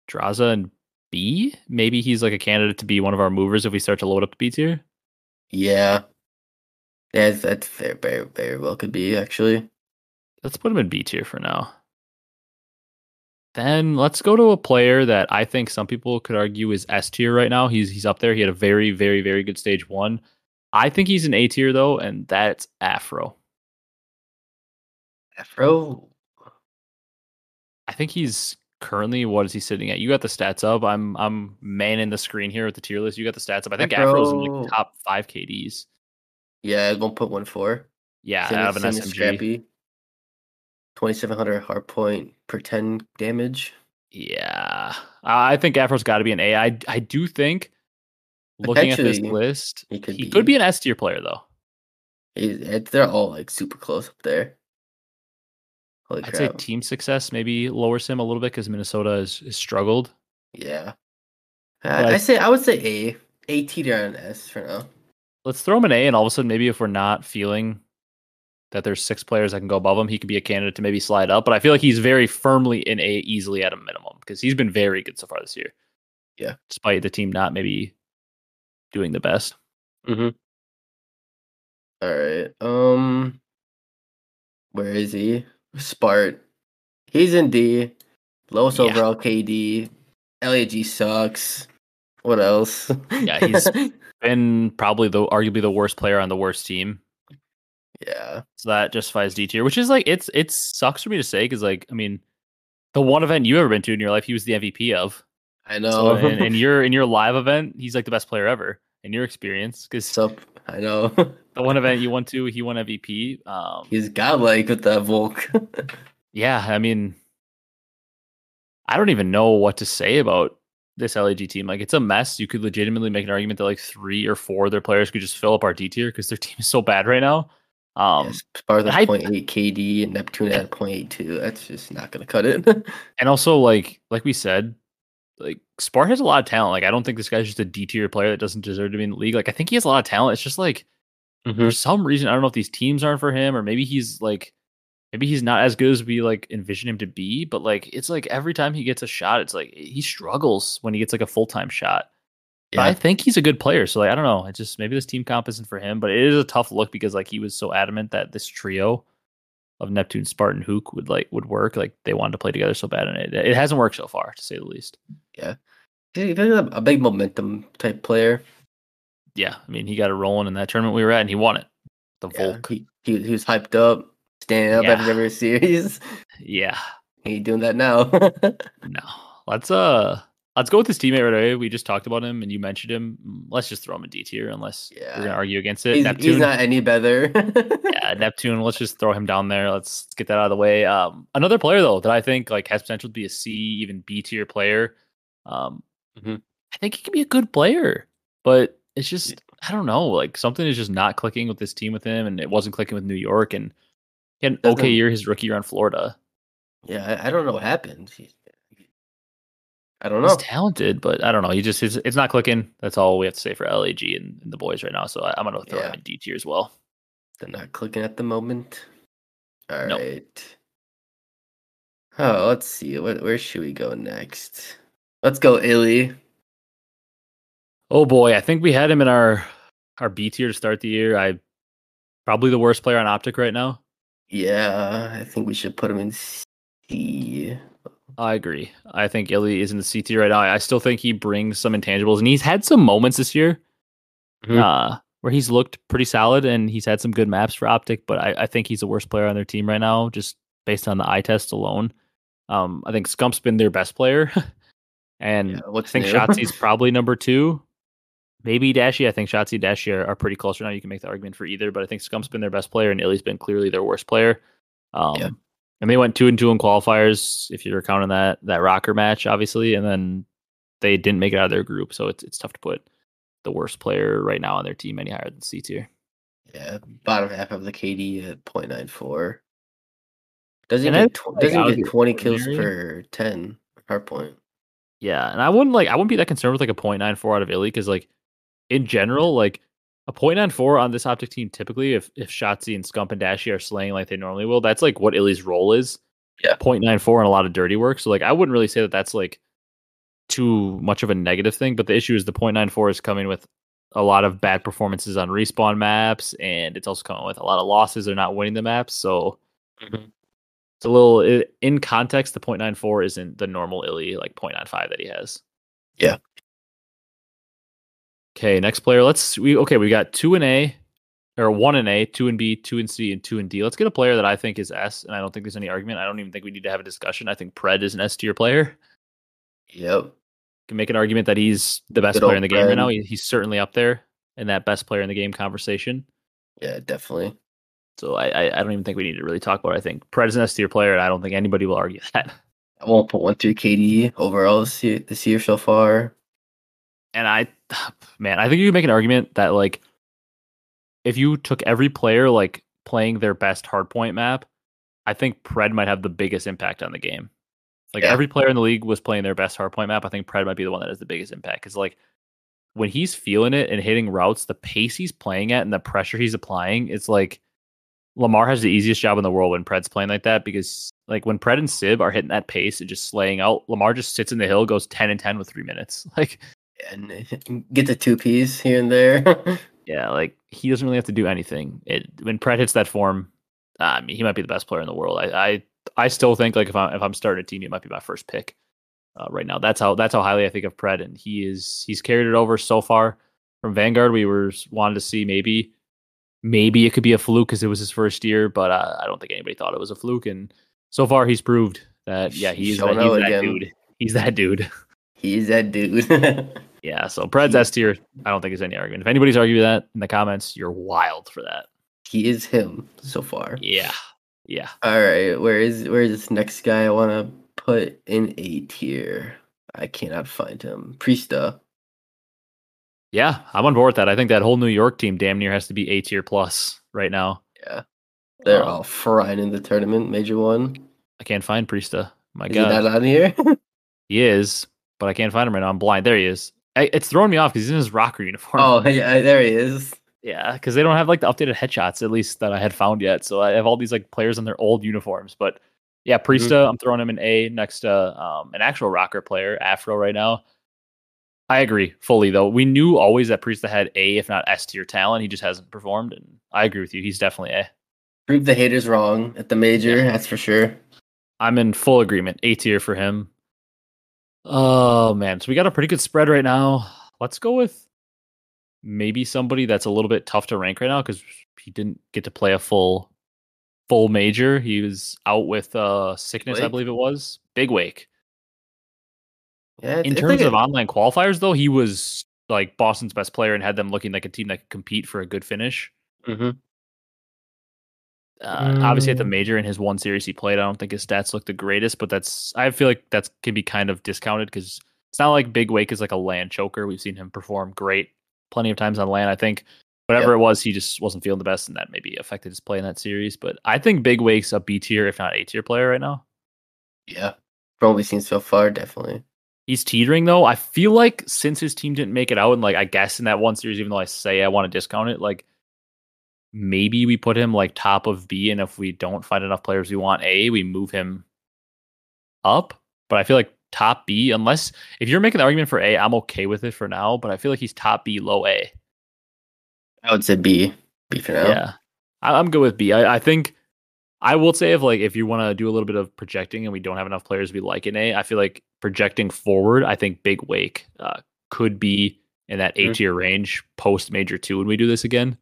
Drazah and B? Maybe he's like a candidate to be one of our movers if we start to load up the B tier. yeah, yeah, that's fair. Very very well could be actually. Let's put him in B tier for now. Then let's go to a player that I think some people could argue is S tier right now. He's he's up there. He had a very very very good stage one. I think he's an A tier though, and that's Afro. Afro, oh. I think he's currently what is he sitting at? You got the stats up. I'm I'm manning the screen here with the tier list. You got the stats up. I think Afro's in Afro- like top five KDs. yeah, one point one four. Yeah, Same out of an SMG. Scrappy. 2700 hard point per 10 damage. Yeah, I think Afro's got to be an A. I I do think looking at this list, he could he be. could be an S tier player though. They're all like super close up there. Holy I'd say team success maybe lowers him a little bit because Minnesota has, has struggled. yeah. But I, say I would say A. A tier and S for now. Let's throw him an A, and all of a sudden, maybe if we're not feeling that there's six players that can go above him, he could be a candidate to maybe slide up. But I feel like he's very firmly in A, easily at a minimum because he's been very good so far this year. Yeah. despite the team not maybe doing the best. Mm-hmm. All right. Um, where is he? Spart. He's in D. Lowest Yeah. overall KD. LAG sucks. What else? Yeah, he's- Been probably the arguably the worst player on the worst team. yeah. So that justifies D tier, which is like it's it sucks for me to say because like I mean, the one event you ever been to in your life, he was the MVP of. I know. So in, in your in your live event, he's like the best player ever in your experience because Sup? I know. the one event you went to, he won MVP. Um, He's godlike with that Volk. yeah, I mean, I don't even know what to say about this LAG team. Like, it's a mess. You could legitimately make an argument that like three or four of their players could just fill up our D tier because their team is so bad right now. Um, yes, Sparta I- 0.8 KD and Neptune at 0.82. That's just not gonna cut it. and also like like we said, like Spart has a lot of talent. Like, I don't think this guy's just a D tier player that doesn't deserve to be in the league. Like, I think he has a lot of talent. It's just like for mm-hmm. some reason, I don't know if these teams aren't for him, or maybe he's like, maybe he's not as good as we like envision him to be. But like, it's like every time he gets a shot, it's like he struggles when he gets like a full time shot. But I think he's a good player, so like I don't know. It's just maybe this team comp isn't for him, but it is a tough look because like he was so adamant that this trio of Neptune, Spartan, Hook would like would work. Like they wanted to play together so bad, and it it hasn't worked so far, to say the least. Yeah, he's a big momentum type player. Yeah, I mean he got it rolling in that tournament we were at, and he won it. The Yeah, Volk, he, he he was hyped up, standing up Yeah. after every series. yeah. he ain't doing that now. No. Let's uh let's go with his teammate right away. We just talked about him and you mentioned him. Let's just throw him in D tier unless Yeah. we're gonna argue against it. he's, Neptune. he's not any better. yeah, Neptune. Let's just throw him down there. Let's get that out of the way. Um another player though that I think like has potential to be a C, even B tier player. Um Mhm. I think he could be a good player, but it's just I don't know, like something is just not clicking with this team with him, and it wasn't clicking with New York and he had an okay year his rookie year on Florida. yeah, I, I don't know what happened. He- I don't know. He's talented, but I don't know. He just it's, it's not clicking. That's all we have to say for LAG and, and the boys right now. So I, I'm gonna throw him in D tier as well. They're not clicking at the moment. All right. Nope. Oh, let's see. Where, where should we go next? Let's go Illey. Oh boy, I think we had him in our our B tier to start the year. I probably the worst player on Optic right now. Yeah, I think we should put him in C. I agree. I think Illey is in the C tier right now. I still think he brings some intangibles, and he's had some moments this year Mhm. uh, where he's looked pretty solid, and he's had some good maps for Optic. But I, I think he's the worst player on their team right now, just based on the eye test alone. Um, I think Scump's been their best player, and Yeah, I think? Shotzzy's probably number two. Maybe Dashy. I think Shotzzy and Dashy are, are pretty close right now. You can make the argument for either, but I think Scump's been their best player and Illey's been clearly their worst player. Um, Yeah. And they went two and two in qualifiers, if you're counting that that ROKKR match, obviously, and then they didn't make it out of their group. So it's it's tough to put the worst player right now on their team any higher than C tier. Yeah, bottom half of the KD at 0.94. Doesn't And even that's, get, tw- like, doesn't get 20 kills per 10 hard point. Yeah, and I wouldn't like I wouldn't be that concerned with like a 0.94 out of Illey because like in general, like a 0.94 on this optic team typically, if if Shotzzy and Scump and Dashy are slaying like they normally will, that's like what Illey's role is. Yeah. 0.94 and a lot of dirty work. So like I wouldn't really say that that's like too much of a negative thing, but the issue is the 0.94 is coming with a lot of bad performances on respawn maps, and it's also coming with a lot of losses. They're not winning the maps, so Mhm. it's a little i in context. The 0.94 isn't the normal Illey like 0.95 that he has. Yeah. Okay, next player. Let's we okay. We got two and A, or one and A, two and B, two and C, and two and D. Let's get a player that I think is S, and I don't think there's any argument. I don't even think we need to have a discussion. I think Pred is an S tier player. Yep. Can make an argument that he's the best Good player in the game right now. He, he's certainly up there in that best player in the game conversation. Yeah, definitely. So I, I, I don't even think we need to really talk about. It. I think Pred is an S tier player, and I don't think anybody will argue that. I won't put one through KD overall this year, this year so far. And I, man, I think you can make an argument that like, if you took every player like playing their best hardpoint map, I think Pred might have the biggest impact on the game. Like Yeah. every player in the league was playing their best hardpoint map. I think Pred might be the one that has the biggest impact because like when he's feeling it and hitting routes, the pace he's playing at and the pressure he's applying, it's like Lamar has the easiest job in the world when Pred's playing like that because like when Pred and Sib are hitting that pace and just slaying out, Lamar just sits in the hill, goes ten and ten with three minutes. Like And get the two Ps here and there. yeah, like he doesn't really have to do anything. It when Pred hits that form, I mean, he might be the best player in the world. I I, I still think like if I'm if I'm starting a team, he might be my first pick uh, right now. That's how that's how highly I think of Pred, and he is he's carried it over so far from Vanguard. We were wanted to see maybe maybe it could be a fluke because it was his first year, but uh, I don't think anybody thought it was a fluke. And so far, he's proved that yeah, he's, that, he's that dude. He's that dude. He's that dude. Yeah, so Pred's S tier. I don't think there's any argument. If anybody's arguing that in the comments, you're wild for that. he is him so far. Yeah, yeah. All right, where is where is this next guy I want to put in A tier? I cannot find him. Priestahh. Yeah, I'm on board with that. I think that whole New York team damn near has to be A tier plus right now. Yeah, they're Um, all frying in the tournament, major one. I can't find Priestahh. My Is he God, not on here? he is, but I can't find him right now. I'm blind. There he is. I, it's throwing me off because he's in his ROKKR uniform. oh, yeah, there he is. Yeah, because they don't have like the updated headshots, at least that I had found yet. So I have all these like players in their old uniforms. But yeah, Priestahh, I'm throwing him an A next to um, an actual ROKKR player, Afro, right now. I agree fully though. We knew always that Priestahh had A, if not S tier talent. He just hasn't performed, and I agree with you. He's definitely A. Prove the haters wrong at the major. Yeah. That's for sure. I'm in full agreement. A tier for him. Oh man, so we got a pretty good spread right now. Let's go with maybe somebody that's a little bit tough to rank right now because he didn't get to play a full full major. He was out with uh sickness, I believe it was. Big wake. Yeah, In terms of online qualifiers, though, he was like Boston's best player and had them looking like a team that could compete for a good finish. hmm Uh, Obviously, at the Mm. major in his one series he played, I don't think his stats look the greatest, but that's I feel like that's can be kind of discounted because it's not like Big Wake is like a land choker. We've seen him perform great plenty of times on land. I think whatever Yep. it was, he just wasn't feeling the best, and that maybe affected his play in that series. But I think Big Wake's a B tier, if not A tier player right now. Yeah, from what we've seen so far, definitely. He's teetering though. I feel like since his team didn't make it out, and like I guess in that one series, even though I say I want to discount it, like maybe we put him like top of B, and if we don't find enough players we want A, we move him up, but I feel like top B, unless if you're making the argument for A, I'm okay with it for now, but I feel like he's top B, low A. I would say B. B for now. Yeah. I, am good with B. I, I think I will say if like if you want to do a little bit of projecting and we don't have enough players we like in A, I feel like projecting forward, I think Big Wake uh, could be in that A tier mm-hmm. range post major two when we do this again.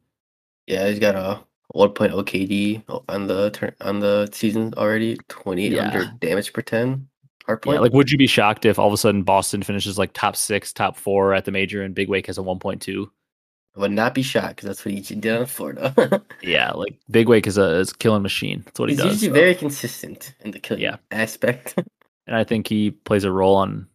Yeah, he's got a 1.0 KD on the turn on the season already, 2800 yeah. damage per 10. Hard point. Yeah, like would you be shocked if all of a sudden Boston finishes like top six, top four at the major and Big Wake has a 1.2? I would not be shocked because that's what he did in Florida. yeah, like Big Wake is a is killing machine. That's what He's he does. He's usually so. very consistent in the killing yeah. aspect. and I think he plays a role on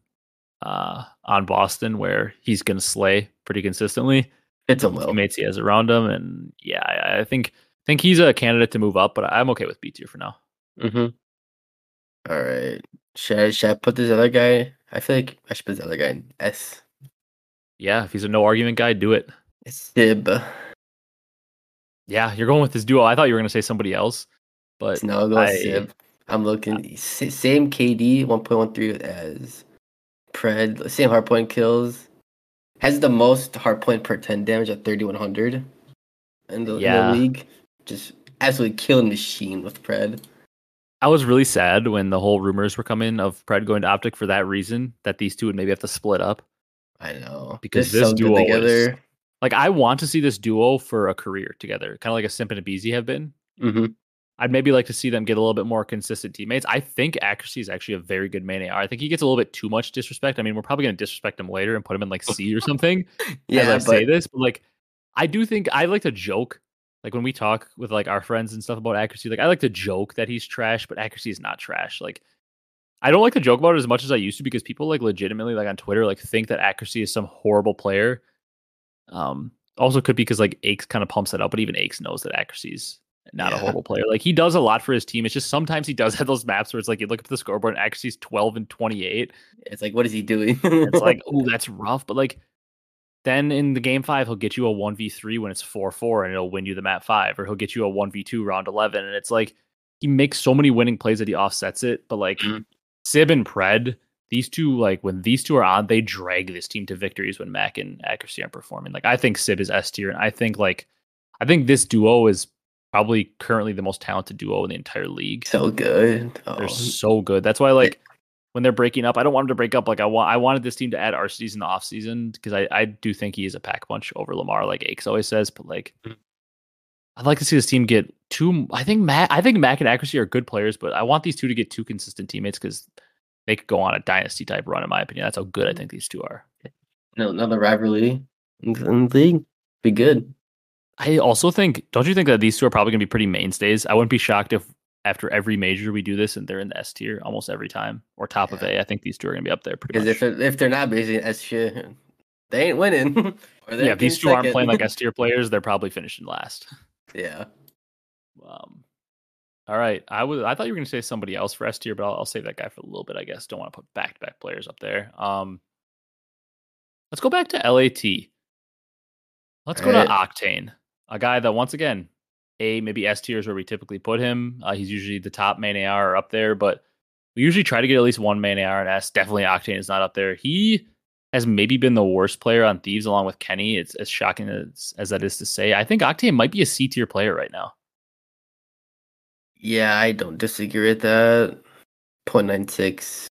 uh on Boston where he's gonna slay pretty consistently. It's a little Teammates he has around him, and yeah, I, I think think he's a candidate to move up, but I'm okay with B tier for now. Mm-hmm. All right. Should I, should I put this other guy? I feel like I should put this other guy in S. Yeah, if he's a no argument guy, do it. Sib. Yeah, you're going with this duo. I thought you were going to say somebody else, but no, go I, Sib. I'm looking same KD 1.13 as Pred. Same hardpoint kills. Has the most hardpoint per 10 damage at 3100 in the, yeah. in the league. Just absolutely killing machine with Pred. I was really sad when the whole rumors were coming of Pred going to Optic for that reason that these two would maybe have to split up. I know because They're this so duo together. Is, like I want to see this duo for a career together, kind of like a Simp and a BZ have been. Mm-hmm. I'd maybe like to see them get a little bit more consistent teammates. I think accuracy is actually a very good main AR. I think he gets a little bit too much disrespect. I mean, we're probably going to disrespect him later and put him in like C or something. yeah, as I but... say this, but like I do think I like to joke like when we talk with like our friends and stuff about accuracy, like I like to joke that he's trash, but accuracy is not trash. Like I don't like to joke about it as much as I used to because people like legitimately like on Twitter like think that accuracy is some horrible player. Um also could be because like Aches kind of pumps it up, but even Aches knows that accuracy is not yeah. a horrible player. Like he does a lot for his team. It's just sometimes he does have those maps where it's like you look at the scoreboard and accuracy's 12 and 28. It's like what is he doing? it's like, oh, that's rough. But like then in the game five, he'll get you a 1v3 when it's 4 4 and it'll win you the map five, or he'll get you a 1v2 round 11. And it's like he makes so many winning plays that he offsets it. But like mm-hmm. Sib and Pred, these two, like when these two are on, they drag this team to victories when Mac and Accuracy aren't performing. Like I think Sib is S tier, and I think like I think this duo is probably currently the most talented duo in the entire league. So good. Oh. They're so good. That's why like when they're breaking up. I don't want them to break up. Like I want, I wanted this team to add Arcitys in the offseason because I, I do think he is a pack punch over Lamar, like Aches always says. But like, mm-hmm. I'd like to see this team get two. I think Mac, I think Mac and Accuracy are good players, but I want these two to get two consistent teammates because they could go on a dynasty type run. In my opinion, that's how good I think these two are. No, another rivalry in the league be good. I also think, don't you think that these two are probably going to be pretty mainstays? I wouldn't be shocked if after every major we do this and they're in the S tier almost every time or top yeah. of A. I think these two are going to be up there pretty much. Because if, if they're not basically S tier, they ain't winning. yeah, if these two aren't playing like S tier players, they're probably finishing last. Yeah. Um. All right, I was I thought you were going to say somebody else for S tier, but I'll, I'll save that guy for a little bit. I guess don't want to put back to back players up there. Um. Let's go back to LAT. Let's All go right. to Octane, a guy that once again a, maybe S tier is where we typically put him. Uh, he's usually the top main AR or up there, but we usually try to get at least one main AR and S. Definitely Octane is not up there. He has maybe been the worst player on Thieves along with Kenny. It's as shocking as, as that is to say. I think Octane might be a C tier player right now. Yeah, I don't disagree with that. 0.96.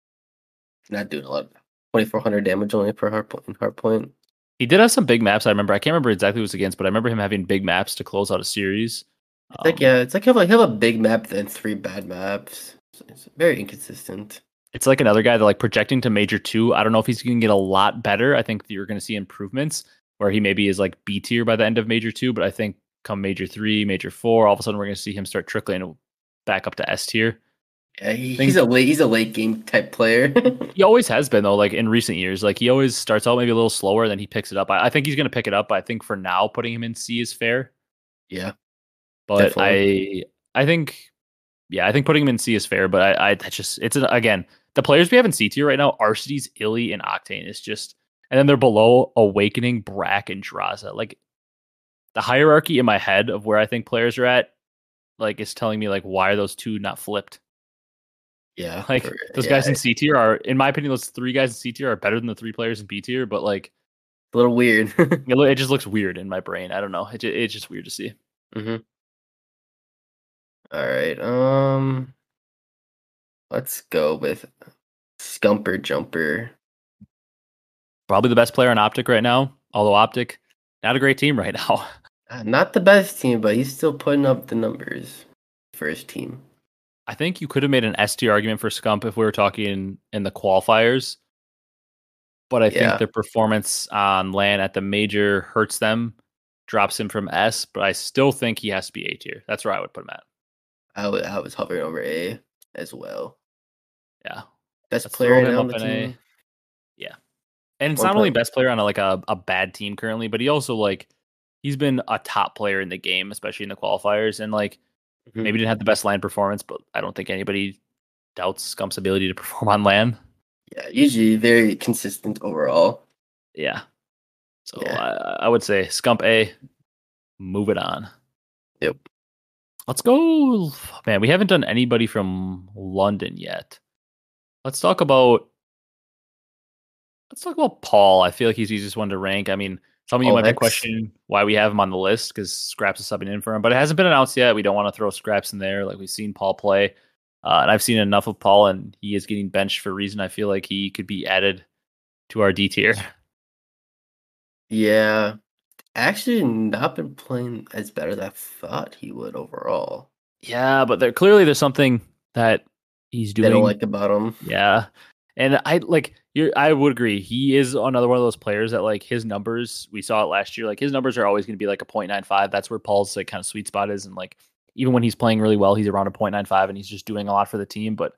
Not doing a lot. 2400 damage only per hard. Hard point. He did have some big maps. I remember. I can't remember exactly who was against, but I remember him having big maps to close out a series. It's like um, yeah, it's like have like have a big map then three bad maps. It's very inconsistent. It's like another guy that like projecting to major two. I don't know if he's going to get a lot better. I think you're going to see improvements where he maybe is like B tier by the end of major two, but I think come major three, major four, all of a sudden we're going to see him start trickling back up to S tier. Yeah, he, he's a late he's a late game type player. he always has been though. Like in recent years, like he always starts out maybe a little slower, then he picks it up. I, I think he's going to pick it up. I think for now, putting him in C is fair. Yeah, but definitely. I I think yeah, I think putting him in C is fair. But I, I that's just it's an, again the players we have in C tier right now: Arcitys, Illey, and Octane is just, and then they're below Owakening, Brack, and Drazah. Like the hierarchy in my head of where I think players are at, like is telling me like why are those two not flipped? Yeah, Like for- those yeah, guys in C tier are, in my opinion, those three guys in C tier are better than the three players in B tier. But like, a little weird. it, lo- it just looks weird in my brain. I don't know. It, it's just weird to see. hmm All right. Um, let's go with Scumper Jumper. Probably the best player on Optic right now. Although Optic, not a great team right now. Uh, Not the best team, but he's still putting up the numbers for his team. I think you could have made an S tier argument for Scump if we were talking in the qualifiers. But I Yeah. think their performance on land at the major hurts them, drops him from S. But I still think he has to be A tier. That's where I would put him at. I wa- I was hovering over A as well. Yeah. Best Let's player on the in A. team. Yeah, and it's One not only best player on a, like a, a bad team currently, but he also like he's been a top player in the game, especially in the qualifiers. And like Mhm. maybe didn't have the best land performance, but I don't think anybody doubts Scump's ability to perform on land. Yeah, usually very consistent overall. Yeah. So Yeah. I, I would say Scump A, move it on. Yep. Let's go. Man, we haven't done anybody from London yet. Let's talk about. Let's talk about Paul. I feel like he's the easiest one to rank. I mean, some of you Paul might be questioning why we have him on the list because Scraps is subbing in for him, but it hasn't been announced yet. We don't want to throw Scraps in there. Like we've seen Paul play, uh, and I've seen enough of Paul, and he is getting benched for a reason. I feel like he could be added to our D tier. Yeah, actually, not been playing as bad as I thought he would overall. Yeah, but there clearly there's something that he's They doing. don't like about him. yeah, and I like you're. I would agree. He is another one of those players that like his numbers. We saw it last year. Like his numbers are always going to be like a 0.95. That's where Paul's like kind of sweet spot is, and like even when he's playing really well, he's around a 0.95, and he's just doing a lot for the team. But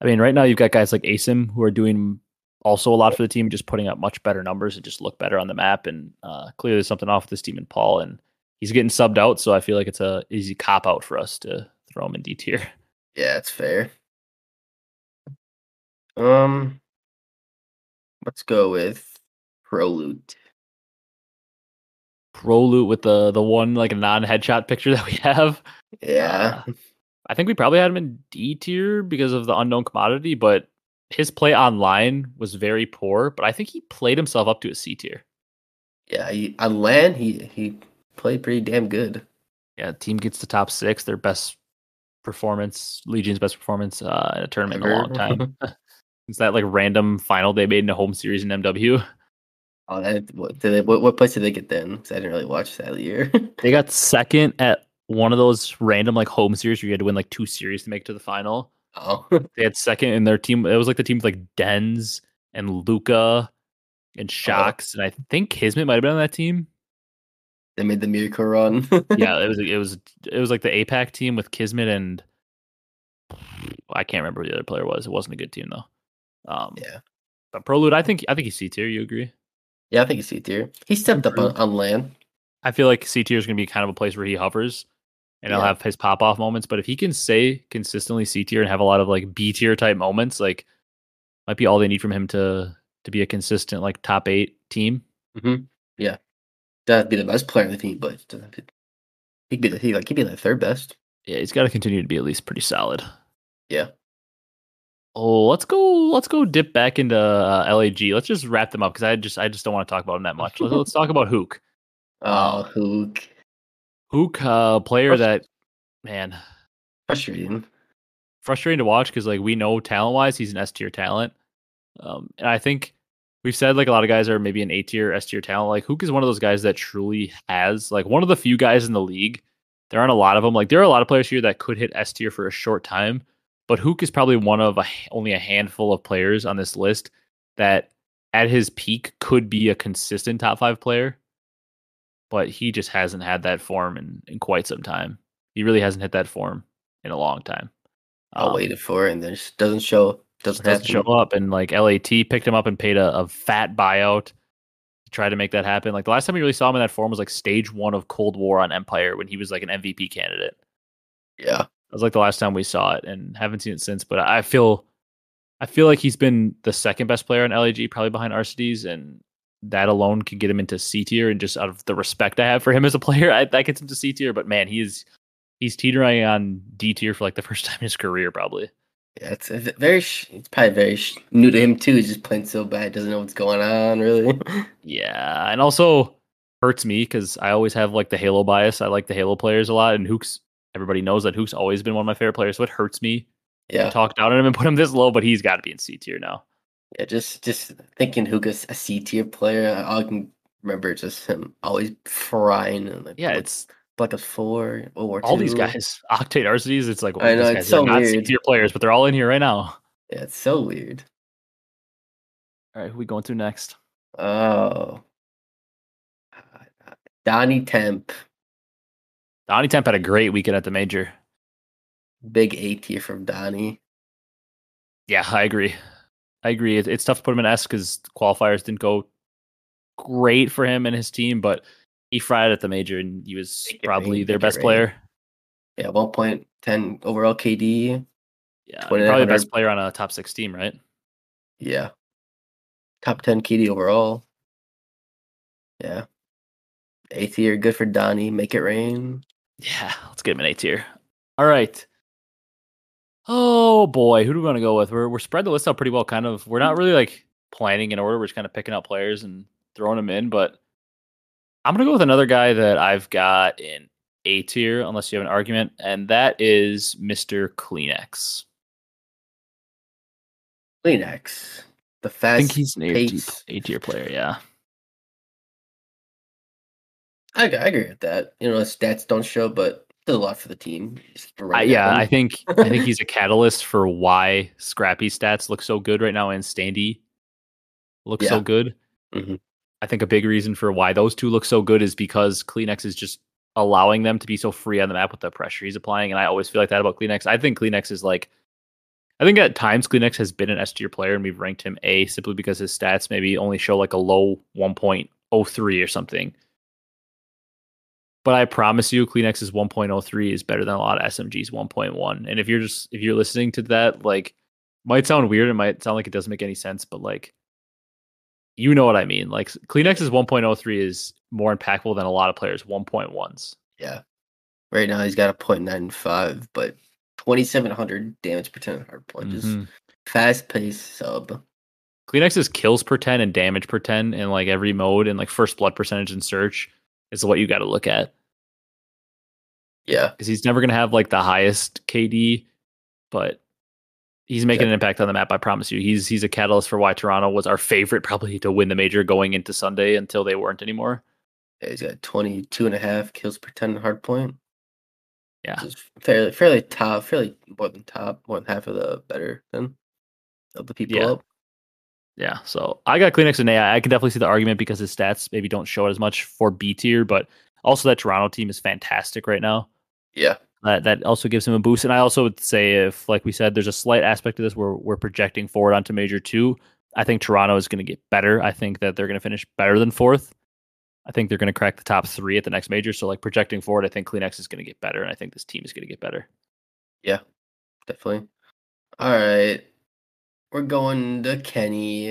I mean, right now you've got guys like Asim who are doing also a lot for the team, just putting up much better numbers and just look better on the map. And uh, clearly, there's something off with this team and Paul, and he's getting subbed out. So I feel like it's a easy cop out for us to throw him in D tier. Yeah, it's fair. Um, let's go with Prolute. Pro loot with the the one like non headshot picture that we have. Yeah, Uh, I think we probably had him in D tier because of the unknown commodity, but his play online was very poor. But I think he played himself up to a C tier. yeah. He, on land, he he played pretty damn good. Yeah, team gets to top six, their best performance, Legion's best performance uh, in a tournament in a long time. It's that like random final they made in a home series in MW. Oh, that what did they, what, what place did they get then? Because I didn't really watch that year. They got second at one of those random like home series where you had to win like two series to make it to the final. oh, They had second in their team. It was like the team with like Dens and Luca and oh, Shocks, and I think Kismet might have been on that team. they made the miracle run. Yeah, it was it was it was like the APAC team with Kismet and I can't remember who the other player was. It wasn't a good team though. Um, Yeah. but Prolude, I think I think he's C tier. You agree? yeah, I think he's C tier. He stepped up on, on land. I feel like C tier is going to be kind of a place where he hovers, and he'll have his pop off moments. But if he can stay consistently C tier and have a lot of like B tier type moments, like might be all they need from him to to be a consistent like top eight team. Yeah. That'd be the best player on the team, but it doesn't have to- he could be the he like he'd be the third best. Yeah, he's got to continue to be at least pretty solid. Yeah. Oh, let's go. Let's go dip back into uh, LAG. Let's just wrap them up because I just I just don't want to talk about them that much. Let's, let's talk about Hook. Oh, Hook. Hook, uh, player that man Frustrating. frustrating to watch because like we know talent wise he's an S tier talent, um, and I think we've said like a lot of guys are maybe an A tier S tier talent. Like Hook is one of those guys that truly has like one of the few guys in the league. There aren't a lot of them. Like there are a lot of players here that could hit S tier for a short time, but Hook is probably one of a, only a handful of players on this list that at his peak could be a consistent top five player. But he just hasn't had that form in, in quite some time. He really hasn't hit that form in a long time. I Um, waited for it and then it just doesn't show. Doesn't, doesn't show up. And like LAT picked him up and paid a, a fat buyout to try to make that happen. Like the last time we really saw him in that form was like stage one of Cold War on Empire when he was like an MVP candidate. Yeah. That was like the last time we saw it, and haven't seen it since. But I feel, I feel like he's been the second best player in LAG, probably behind Arcitys, and that alone can get him into C tier. And just out of the respect I have for him as a player, I, that gets him to C tier. But man, he is he's teetering on D tier for like the first time in his career, probably. Yeah, it's a v- very. It's probably very new to him too. He's just playing so bad, doesn't know what's going on really. Yeah, and also hurts me because I always have like the Halo bias. I like the Halo players a lot, and Hook's. Everybody knows that Hook's always been one of my favorite players, so it hurts me yeah, to talk down on him and put him this low. But he's got to be in C tier now. yeah. Just just thinking Hookah's a C tier player. All I can remember just him always frying. And like, Yeah, Black- it's like a Four, World War all these guys. Octane Arcitys. It's like I know, these it's guys so are not weird. C tier players, but they're all in here right now. Yeah, it's so weird. All right, who we going to next? Oh, uh, Donnie Temp, Donnie Temp had a great weekend at the major. big A tier from Donnie. Yeah, I agree. I agree. It, it's tough to put him in S because qualifiers didn't go great for him and his team, but he fried at the major and he was it probably their best player. Yeah, one point ten overall KD. Yeah, probably the best player on a top six team, right? Yeah. Top 10 KD overall. Yeah. A tier, good for Donnie. Make it rain. Yeah, let's get him an A tier. All right. Oh boy, who do we want to go with? We're we're spread the list out pretty well. Kind of, we're not really like planning in order. We're just kind of picking out players and throwing them in. But I'm gonna go with another guy that I've got in A tier, unless you have an argument, and that is Mr. CleanX. CleanX. The I fast think he's an. A tier player. Yeah, I, I agree with that. You know, stats don't show, but does a lot for the team. For I, right yeah. I think I think he's a catalyst for why Scrappy stats look so good right now, and Standy look so Yeah. good. Mhm. I think a big reason for why those two look so good is because CleanX is just allowing them to be so free on the map with the pressure he's applying. And I always feel like that about CleanX. I think CleanX is like, I think at times CleanX has been an S tier player and we've ranked him A simply because his stats maybe only show like a low 1.03 or something. But I promise you, CleanX's 1.03 is better than a lot of SMG's 1.1. And if you're just if you're listening to that, like, might sound weird, it might sound like it doesn't make any sense, but like, you know what I mean. Like CleanX's 1.03 is more impactful than a lot of players' 1.1s. Yeah. Right now he's got a point nine five, but twenty seven hundred damage per ten hard punches. Mhm. Fast pace sub. CleanX's kills per 10 and damage per 10 in like every mode and like first blood percentage and search is what you got to look at Yeah. because he's never going to have like the highest KD, but he's making Yeah. an impact on the map. I promise you. He's he's a catalyst for why Toronto was our favorite probably to win the major going into Sunday until they weren't anymore. Yeah, he's got 22 and a half kills per 10 hard point. Yeah. Which is fairly fairly top, fairly more than top, more than half of the better than of the people Yeah. up. Yeah, so I got CleanX and AI. I can definitely see the argument because his stats maybe don't show it as much for B tier, but also that Toronto team is fantastic right now. Yeah. That that also gives him a boost. And I also would say if, like we said, there's a slight aspect of this where we're projecting forward onto major two. I think Toronto is going to get better. I think that they're going to finish better than fourth. I think they're going to crack the top three at the next major. So like projecting forward, I think CleanX is going to get better, and I think this team is going to get better. Yeah, definitely. All right. We're going to Kenny.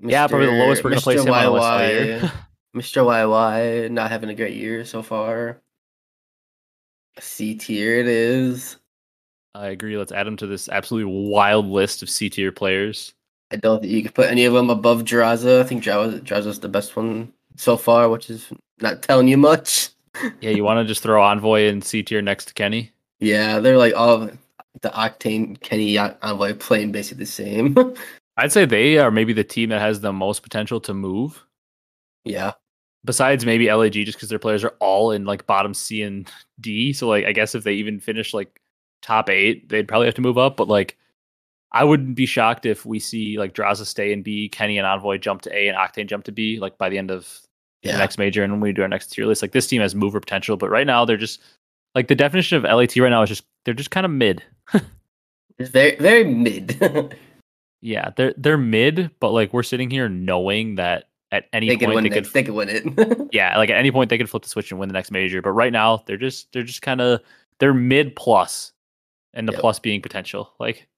Yeah, probably the lowest we're going to place him on the list all year. Mr. YY not having a great year so far. C tier it is. I agree. Let's add him to this absolutely wild list of C tier players. I don't think you could put any of them above Drazah. I think Drazah Drazah's the best one so far, which is not telling you much. Yeah, you want to just throw Envoy and C tier next to Kenny? Yeah, they're like all the Octane Kenny Envoy playing basically the same. I'd say they are maybe the team that has the most potential to move. yeah, Besides maybe LAG, just because their players are all in like bottom C and D. So like I guess if they even finish like top eight, they'd probably have to move up. But like I wouldn't be shocked if we see like Drazah stay in B, Kenny and Envoy jump to A, and Octane jump to B, like by the end of the next major. And when we do our next tier list, like this team has mover potential, but right now they're just like the definition of LAT right now is just they're just kind of mid. It's very very mid. Yeah, they're they're mid, but like we're sitting here knowing that at any they could point they They, could they could win it. yeah, like at any point they could flip the switch and win the next major. But right now they're just they're just kind of they're mid plus, and the Yep. plus being potential. Like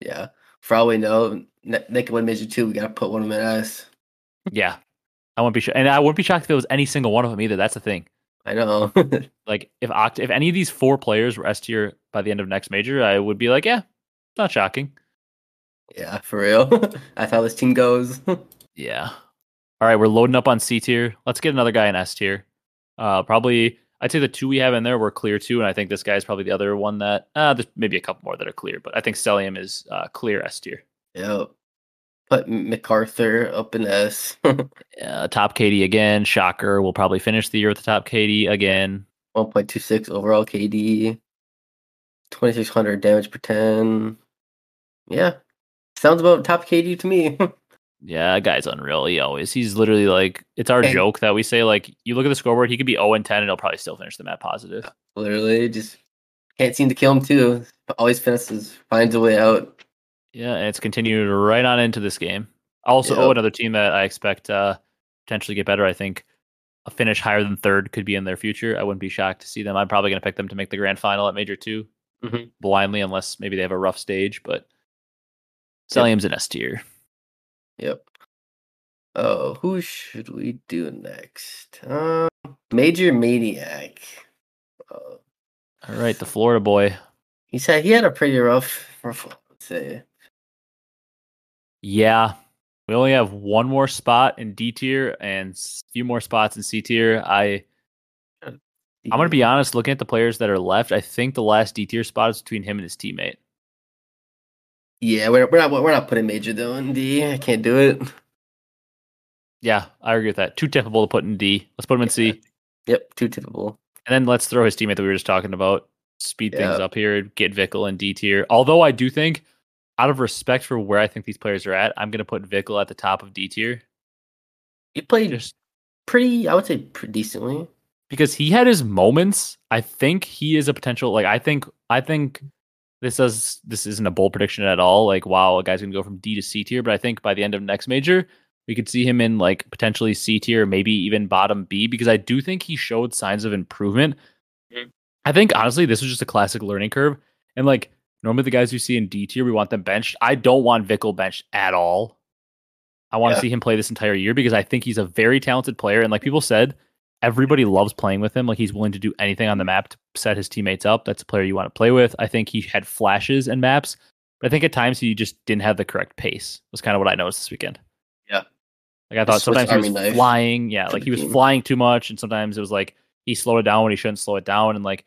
yeah, for all we know, they could win Major Two. We gotta put one of them in us. yeah, I wouldn't be sure, and I wouldn't be shocked if it was any single one of them either. That's the thing. I know. Like if Oct- if any of these four players were S tier by the end of next major, I would be like, yeah, not shocking. yeah, for real. That's how this team goes. Yeah. All right, we're loading up on C tier. Let's get another guy in S tier. Uh, probably I'd say the two we have in there were clear too, and I think this guy is probably the other one that uh, there's maybe a couple more that are clear, but I think Cellium is uh, clear S tier. yep. Put MacArthur up in S. Uh, top KD again. Shocker. We'll probably finish the year with the top KD again. 1.26 overall KD. 2600 damage per 10. Yeah. Sounds about top KD to me. Yeah, guy's unreal. He always he's literally like it's our And- joke that we say like you look at the scoreboard, he could be 0 and 10 and he'll probably still finish the map positive. Literally, just can't seem to kill him too. Always finishes, finds a way out. Yeah, and it's continued right on into this game. Also, Yep. oh, another team that I expect uh potentially get better. I think a finish higher than third could be in their future. I wouldn't be shocked to see them. I'm probably going to pick them to make the grand final at Major 2 Mhm. blindly, unless maybe they have a rough stage. But Cellium's an S tier. Yep. Oh, who should we do next? Um, MajorManiak. Uh, All right, the Florida boy. he said he had a pretty rough, rough let's say. Yeah. We only have one more spot in D tier and a few more spots in C tier. I I'm gonna be honest, looking at the players that are left, I think the last D tier spot is between him and his teammate. Yeah, we're, we're not we're not putting Major though in D. I can't do it. Yeah, I agree with that. Too typical to put in D. Let's put him in C. Yep, too typical. And then let's throw his teammate that we were just talking about. Speed things up here, get Vickle in D tier. Although I do think, out of respect for where I think these players are at, I'm gonna put Vickle at the top of D tier. He played Just pretty, I would say, pretty decently. because he had his moments. I think he is a potential. Like I think I think this does this isn't a bold prediction at all. Like wow, a guy's gonna go from D to C tier. But I think by the end of next major, we could see him in like potentially C tier, maybe even bottom B. Because I do think he showed signs of improvement. Mhm. I think honestly, this was just a classic learning curve. And like normally the guys you see in D tier, we want them benched. I don't want Vickle benched at all. I want to see him play this entire year because I think he's a very talented player. And like people said, everybody loves playing with him. Like he's willing to do anything on the map to set his teammates up. That's a player you want to play with. I think he had flashes and maps, but I think at times he just didn't have the correct pace. Was kind of what I noticed this weekend. Yeah. Like I thought sometimes he was flying. Yeah, like he was game. flying too much, and sometimes it was like he slowed it down when he shouldn't slow it down. And like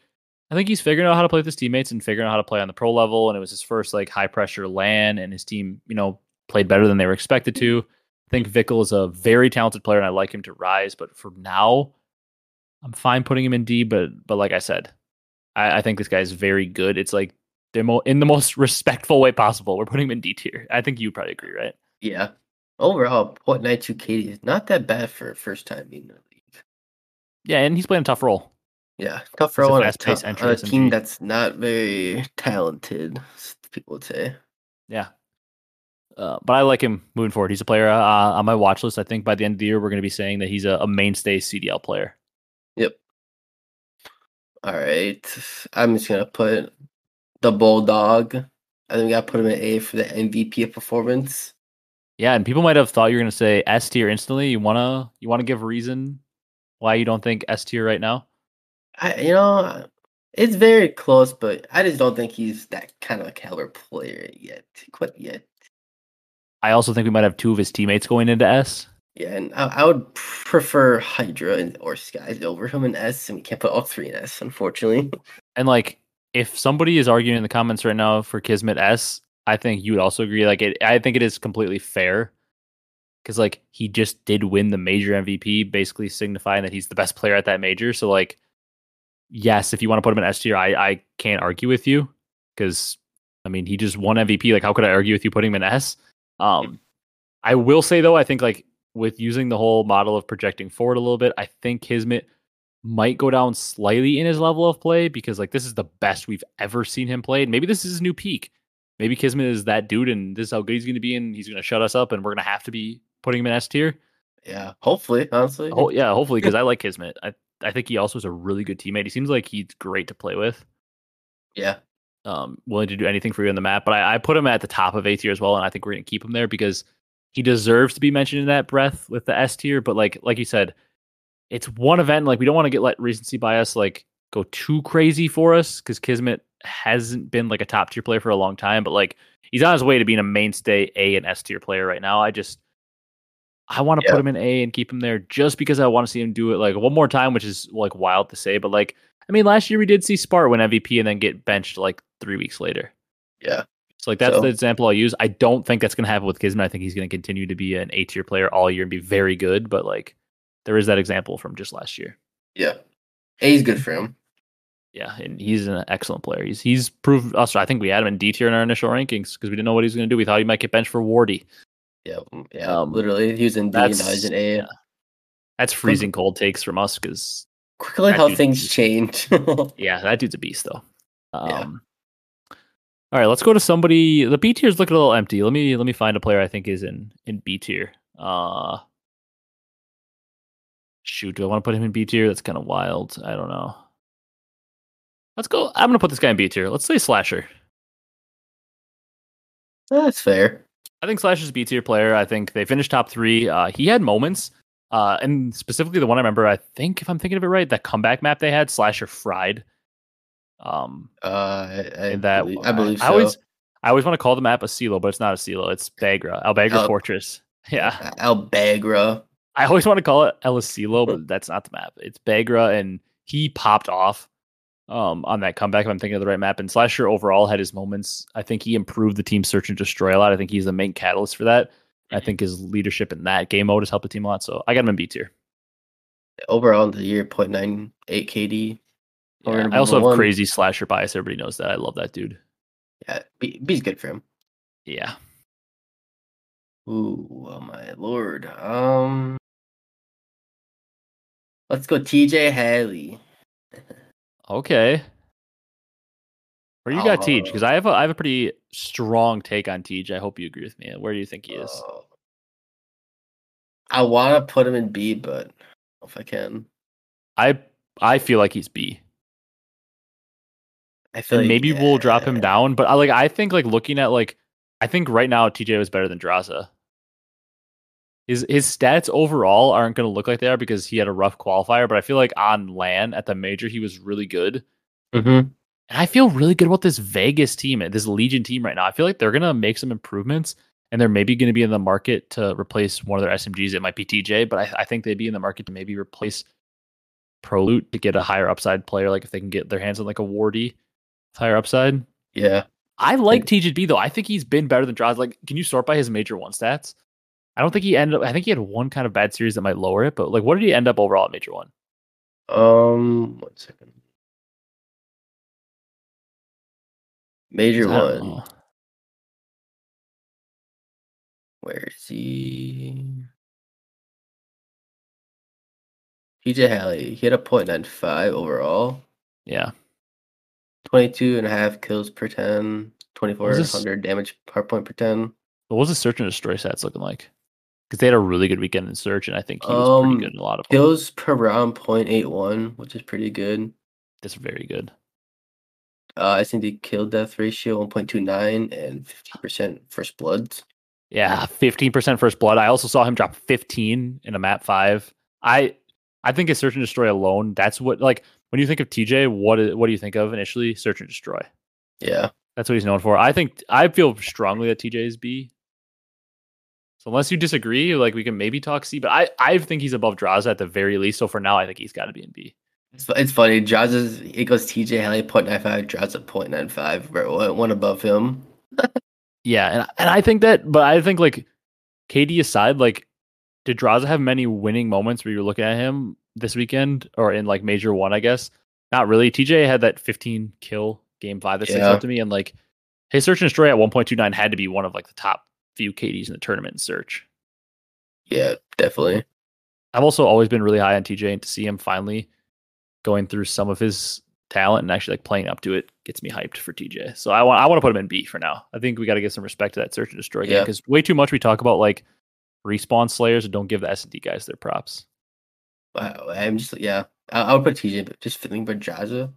I think he's figuring out how to play with his teammates and figuring out how to play on the pro level. And it was his first like high pressure LAN, and his team, you know, played better than they were expected to. I think Vickle is a very talented player, and I like him to rise. But for now, I'm fine putting him in D. But but like I said, I, I think this guy is very good. It's like the mo- in the most respectful way possible. We're putting him in D tier. I think you probably agree, right? Yeah. Overall, point nine two KD is not that bad for a first time being in the league. Yeah, and he's playing a tough role. Yeah, tough row on a, entry on a team that's not very talented. People would say. Yeah. Uh, but I like him moving forward. He's a player uh, on my watch list. I think by the end of the year, we're going to be saying that he's a, a mainstay CDL player. Yep. All right, I'm just gonna put the bulldog. I think we gotta put him in A for the MVP of performance. Yeah, and people might have thought you were going to say S tier instantly. You wanna you wanna give a reason why you don't think S tier right now? I, you know, it's very close, but I just don't think he's that kind of a caliber player yet. Quite yet. I also think we might have two of his teammates going into S. Yeah, and I, I would prefer Hydra and, or Skyz over him in S, and we can't put all three in S, unfortunately. And like, if somebody is arguing in the comments right now for Kismet S, I think you would also agree. Like, it, I think it is completely fair because like he just did win the major MVP, basically signifying that he's the best player at that major. So like, yes, if you want to put him in S tier, I I can't argue with you because I mean he just won MVP. Like, how could I argue with you putting him in S? Um, I will say though, I think like with using the whole model of projecting forward a little bit, I think Kismet might go down slightly in his level of play because like this is the best we've ever seen him play. And maybe this is his new peak. Maybe Kismet is that dude and this is how good he's gonna be and he's gonna shut us up and we're gonna have to be putting him in S tier. Yeah, hopefully, honestly. Oh yeah, hopefully because I like Kismet. I I think he also is a really good teammate. He seems like he's great to play with. Yeah, Um, willing to do anything for you on the map. But I, I put him at the top of A tier as well, and I think we're gonna keep him there because he deserves to be mentioned in that breath with the S tier. But like like you said, it's one event. Like we don't want to get let recency bias like go too crazy for us because Kismet hasn't been like a top tier player for a long time, but like he's on his way to being a mainstay A and S tier player right now. I just I want to Yeah. put him in A and keep him there just because I want to see him do it like one more time, which is like wild to say, but like I mean, last year we did see Spart win MVP and then get benched like three weeks later. Yeah. So like that's So- the example I'll use. I don't think that's going to happen with Kismet. I think he's going to continue to be an A tier player all year and be very good. But like there is that example from just last year. Yeah. A's good for him. Yeah, and he's an excellent player. He's he's proved oh, us. I think we had him in D tier in our initial rankings because we didn't know what he was going to do. We thought he might get benched for Wardy. Yeah. Yeah. Um, literally, he was in D and that's- he's in A. yeah. That's freezing cold takes from us because Quickly, how things change. yeah, that dude's a beast though. Um, Yeah. All right, let's go to somebody. The B tier is looking a little empty. Let me let me find a player I think is in in B tier. Uh, shoot, do I want to put him in B tier? That's kind of wild. I don't know. Let's go. I'm gonna put this guy in B tier. Let's say Slasher. That's fair. I think Slash Slasher's a B tier player. I think they finished top three. Uh, he had moments, uh, and specifically the one I remember. I think if I'm thinking of it right, that comeback map they had, Slasher fried. Um, Uh, I, I, that believe, I believe I so. always, I always want to call the map a silo, but it's not a silo. It's Bagra, Albagra Al- Fortress. Yeah, Albagra. I always want to call it El Silo, but that's not the map. It's Bagra, and he popped off um, on that comeback. If I'm thinking of the right map, and Slasher overall had his moments. I think he improved the team search and destroy a lot. I think he's the main catalyst for that. I think his leadership in that game mode has helped the team a lot. So I got him in B tier. Overall in the year, 0.98 KD. Yeah, I also have one. crazy Slasher bias. Everybody knows that. I love that dude. Yeah, B, B's good for him. Yeah. Ooh, oh my lord. Um, let's go TJ Haley. Okay. Where you got? Uh, Because I have a I have a pretty strong take on Tej. I hope you agree with me. Where do you think he is? Uh, I want to put him in B, but I don't know if I can. I I feel like he's B. I feel like, maybe we'll drop him down. But I like I think like looking at like I think right now TJ was better than Drazah. His his stats overall aren't going to look like they are because he had a rough qualifier. But I feel like on land at the major he was really good. Mhm. And I feel really good about this Vegas team, this Legion team right now. I feel like they're gonna make some improvements, and they're maybe gonna be in the market to replace one of their SMGs. It might be TJ, but I, I think they'd be in the market to maybe replace Pro Loot to get a higher upside player. Like if they can get their hands on like a Wardy higher upside. Yeah. I like TJB though. I think he's been better than Draws. Like, can you sort by his major one stats? I don't think he ended up. I think he had one kind of bad series that might lower it, but like, what did he end up overall at major one? Um, one second. Major one. know. Where is he? TJ Haley. He had a .95 overall. Yeah, 22 and a half kills per 10. Was this- 2400 damage per point per 10. What was his search and destroy stats looking like? Because they had a really good weekend in search, and I think he was pretty Um, good in a lot of them. Kills per round 0.81, which is pretty good. That's very good. Uh, I think the kill death ratio 1.29 and 50% first bloods. Yeah, fifteen percent first blood. I also saw him drop fifteen in a map five. I I think a search and destroy alone. That's what like when you think of TJ, what is, what do you think of initially? Search and destroy. Yeah. That's what he's known for. I think I feel strongly that TJ is B. So unless you disagree, like we can maybe talk C, but I I think he's above Drazah at the very least. So for now, I think he's got to be in B. It's, it's funny. It goes TJ Haley 0.95, Jaws at 0.95, right, one- above him. Yeah, and and I think that, but I think like KD aside, like did Drazah have many winning moments where you're looking at him this weekend or in like major one? I guess not really. TJ had that 15 kill game five that sticks Yeah. out to me, and like his search and destroy at 1.29 had to be one of like the top few KDs in the tournament in search. Yeah, definitely. I've also always been really high on TJ, and to see him finally going through some of his talent and actually like playing up to it gets me hyped for TJ. So I want I want to put him in B for now. I think we got to give some respect to that search and destroy game Yeah. because way too much we talk about like respawn slayers and don't give the S and D guys their props. Wow, I'm just, yeah. I, I would put TJ, but just thinking for Jaza,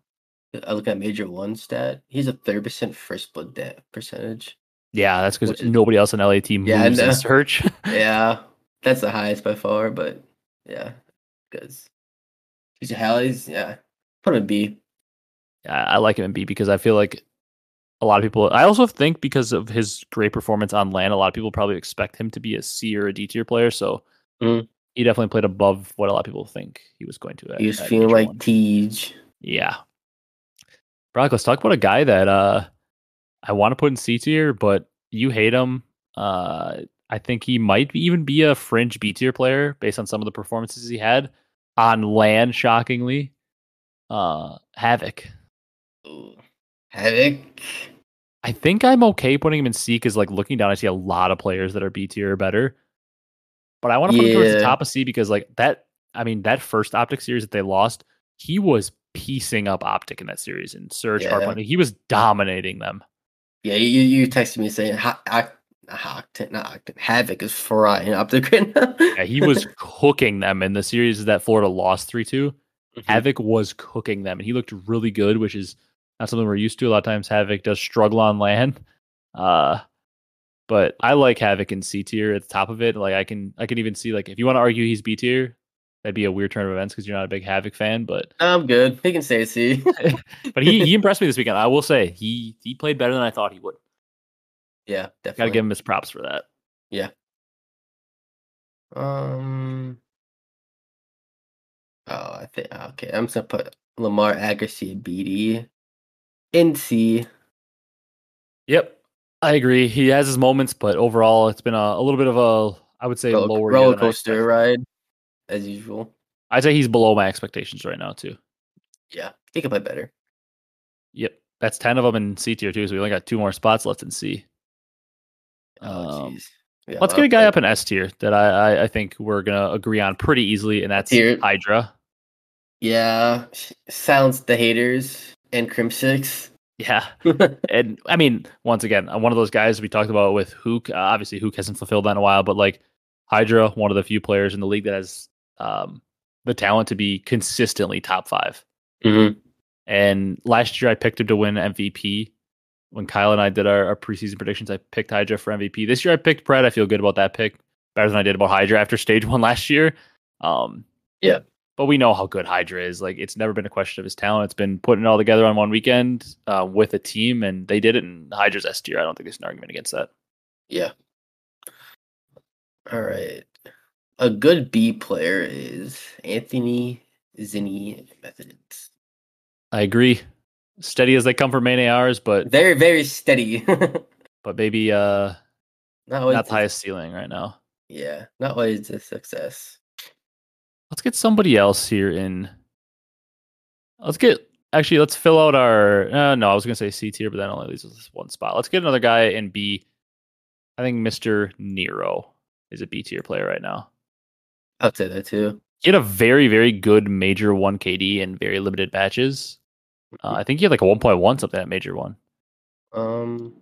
I look at Major 1 stat. He's a 30% first blood death percentage. Yeah, that's because nobody else in LA team Yeah, moves in know. search. yeah, that's the highest by far, but yeah, because He's a hell. Yeah. Put him in B. I, I like him in B because I feel like a lot of people. I also think because of his great performance on land, a lot of people probably expect him to be a C or a D tier player. So Mm. he definitely played above what a lot of people think he was going to. At, He was feeling like. Tej. yeah. Brock, let's talk about a guy that uh I want to put in C tier, but you hate him. Uh, I think he might be- even be a fringe B tier player based on some of the performances he had on land. Shockingly, uh, Havok. Ooh. Havok. I think I'm okay putting him in C because, like, looking down, I see a lot of players that are B tier or better. But I want to put him towards the top of C because, like, that. I mean, that first Optic series that they lost, he was piecing up Optic in that series and Surge Yeah. Hardpoint. He was dominating them. Yeah, you you texted me saying ha- Oct- not Octane. Havok is frying up the grid. Yeah, he was cooking them in the series that Florida lost three two. Mhm. Havok was cooking them, and he looked really good, which is not something we're used to. A lot of times, Havok does struggle on land. Uh, but I like Havok in C tier at the top of it. Like I can, I can even see like if you want to argue he's B tier, that'd be a weird turn of events because you're not a big Havok fan. But I'm good. He can stay C. but he he impressed me this weekend. I will say he he played better than I thought he would. yeah, definitely. Got to give him his props for that. Yeah. Um. Oh, I think okay. I'm just gonna put Lamar Agassi and BD in C. Yep, I agree. He has his moments, but overall, it's been a, a little bit of a I would say Roller, lower roller coaster ride, as usual. I'd say he's below my expectations right now too. Yeah, he can play better. Yep, that's ten of them in C tier too. So we only got two more spots left in C. Oh, Um. Yeah, Let's get a guy up in S tier that I, I I think we're gonna agree on pretty easily, and that's Tier. Hydra. Yeah, sounds the haters and Crimsix. Yeah, and I mean, once again, I'm one of those guys we talked about with Hook. Uh, obviously, Hook hasn't fulfilled that in a while, but like Hydra, one of the few players in the league that has um, the talent to be consistently top five. mm-hmm. And last year, I picked him to win MVP. When Kyle and I did our, our preseason predictions, I picked Hydra for MVP. This year, I picked Pred. I feel good about that pick, better than I did about Hydra after stage one last year. Um, Yeah. but we know how good Hydra is. Like, it's never been a question of his talent. It's been putting it all together on one weekend uh, with a team, and they did it. And Hydra's S tier. I don't think there's an argument against that. Yeah. All right. A good B player is Anthony Zinni Methodz. I agree. Steady as they come for main ARs, but Very, very steady. but maybe uh, always. not the highest ceiling right now. Yeah, not always a success. Let's get somebody else here in. Let's get actually. Let's fill out our. Uh, no, I was gonna say C tier, but that only leaves us one spot. Let's get another guy in B. I think Mister Nero is a B tier player right now. I'd say that too. He had a very very good major one KD in very limited matches. Uh, I think he had like a one point one something at major one. Um,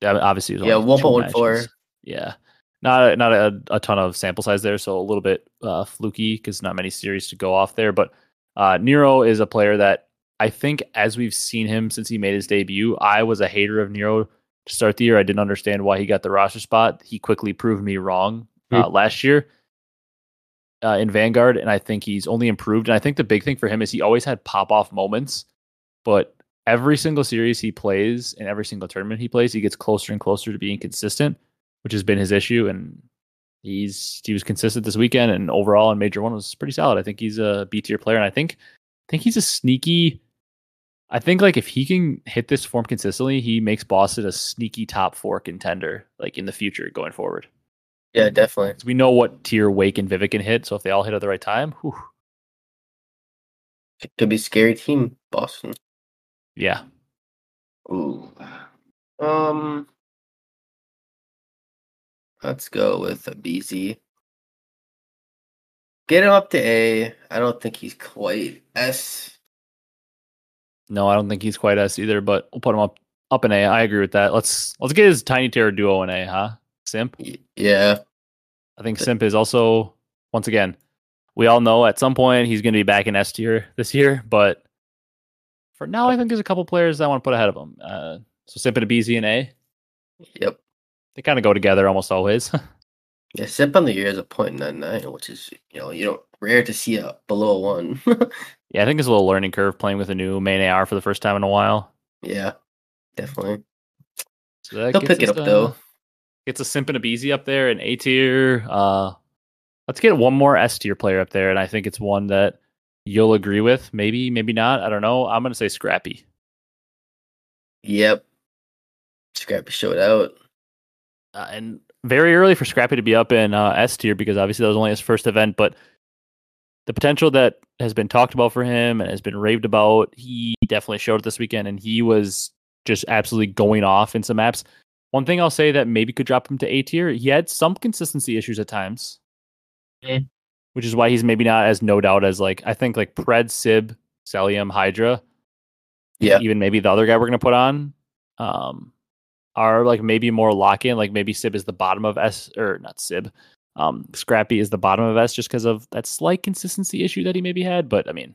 Yeah, obviously, Yeah, only two 1.14. Yeah, not a, not a, a ton of sample size there, so a little bit uh, fluky because not many series to go off there. But uh, Nero is a player that I think, as we've seen him since he made his debut, I was a hater of Nero to start the year. I didn't understand why he got the roster spot. He quickly proved me wrong uh, last year. Uh, in Vanguard, and I think he's only improved. And I think the big thing for him is he always had pop off moments, but every single series he plays and every single tournament he plays, he gets closer and closer to being consistent, which has been his issue. And he's he was consistent this weekend, and overall in Major One was pretty solid. I think he's a B tier player, and I think I think he's a sneaky. I think like if he can hit this form consistently, he makes Boston a sneaky top four contender, like in the future going forward. Yeah, definitely. we know what tier Wake and Vivek can hit, so if they all hit at the right time, whew, It could be scary team, Boston. yeah, Ooh. Um, let's go with Abezy. Get him up to A. I don't think he's quite S. no, I don't think he's quite S either, but we'll put him up up in A. I agree with that. Let's let's get his tiny tier duo in A, huh? Simp. Yeah, I think Simp is also once again. We all know at some point he's going to be back in S tier this year, but for now, I think there's a couple players I want to put ahead of him. Uh, so Simp and Abezy and A, yep. they kind of go together almost always. Yeah, Simp on the year is a point nine nine, which is you know you don't rare to see a below a one. Yeah, I think it's a little learning curve playing with a new main AR for the first time in a while. yeah, definitely. So that He'll pick it up though. Gets a Simp and Abezy up there, in A tier. Uh, let's get one more S tier player up there, and I think it's one that you'll agree with. Maybe, maybe not. I don't know. I'm gonna say Scrappy. Yep. Scrappy showed out. uh, and very early for Scrappy to be up in uh, S tier because obviously that was only his first event, but the potential that has been talked about for him and has been raved about, he definitely showed it this weekend, and he was just absolutely going off in some maps. One thing I'll say that maybe could drop him to A tier, he had some consistency issues at times, Mm. which is why he's maybe not as no doubt as like I think like Pred, Sib, Cellium, Hydra, Yeah. even maybe the other guy we're gonna put on, um, are like maybe more lock in. Like maybe Sib is the bottom of S or not Sib. Um, Scrappy is the bottom of S just because of that slight consistency issue that he maybe had. But I mean,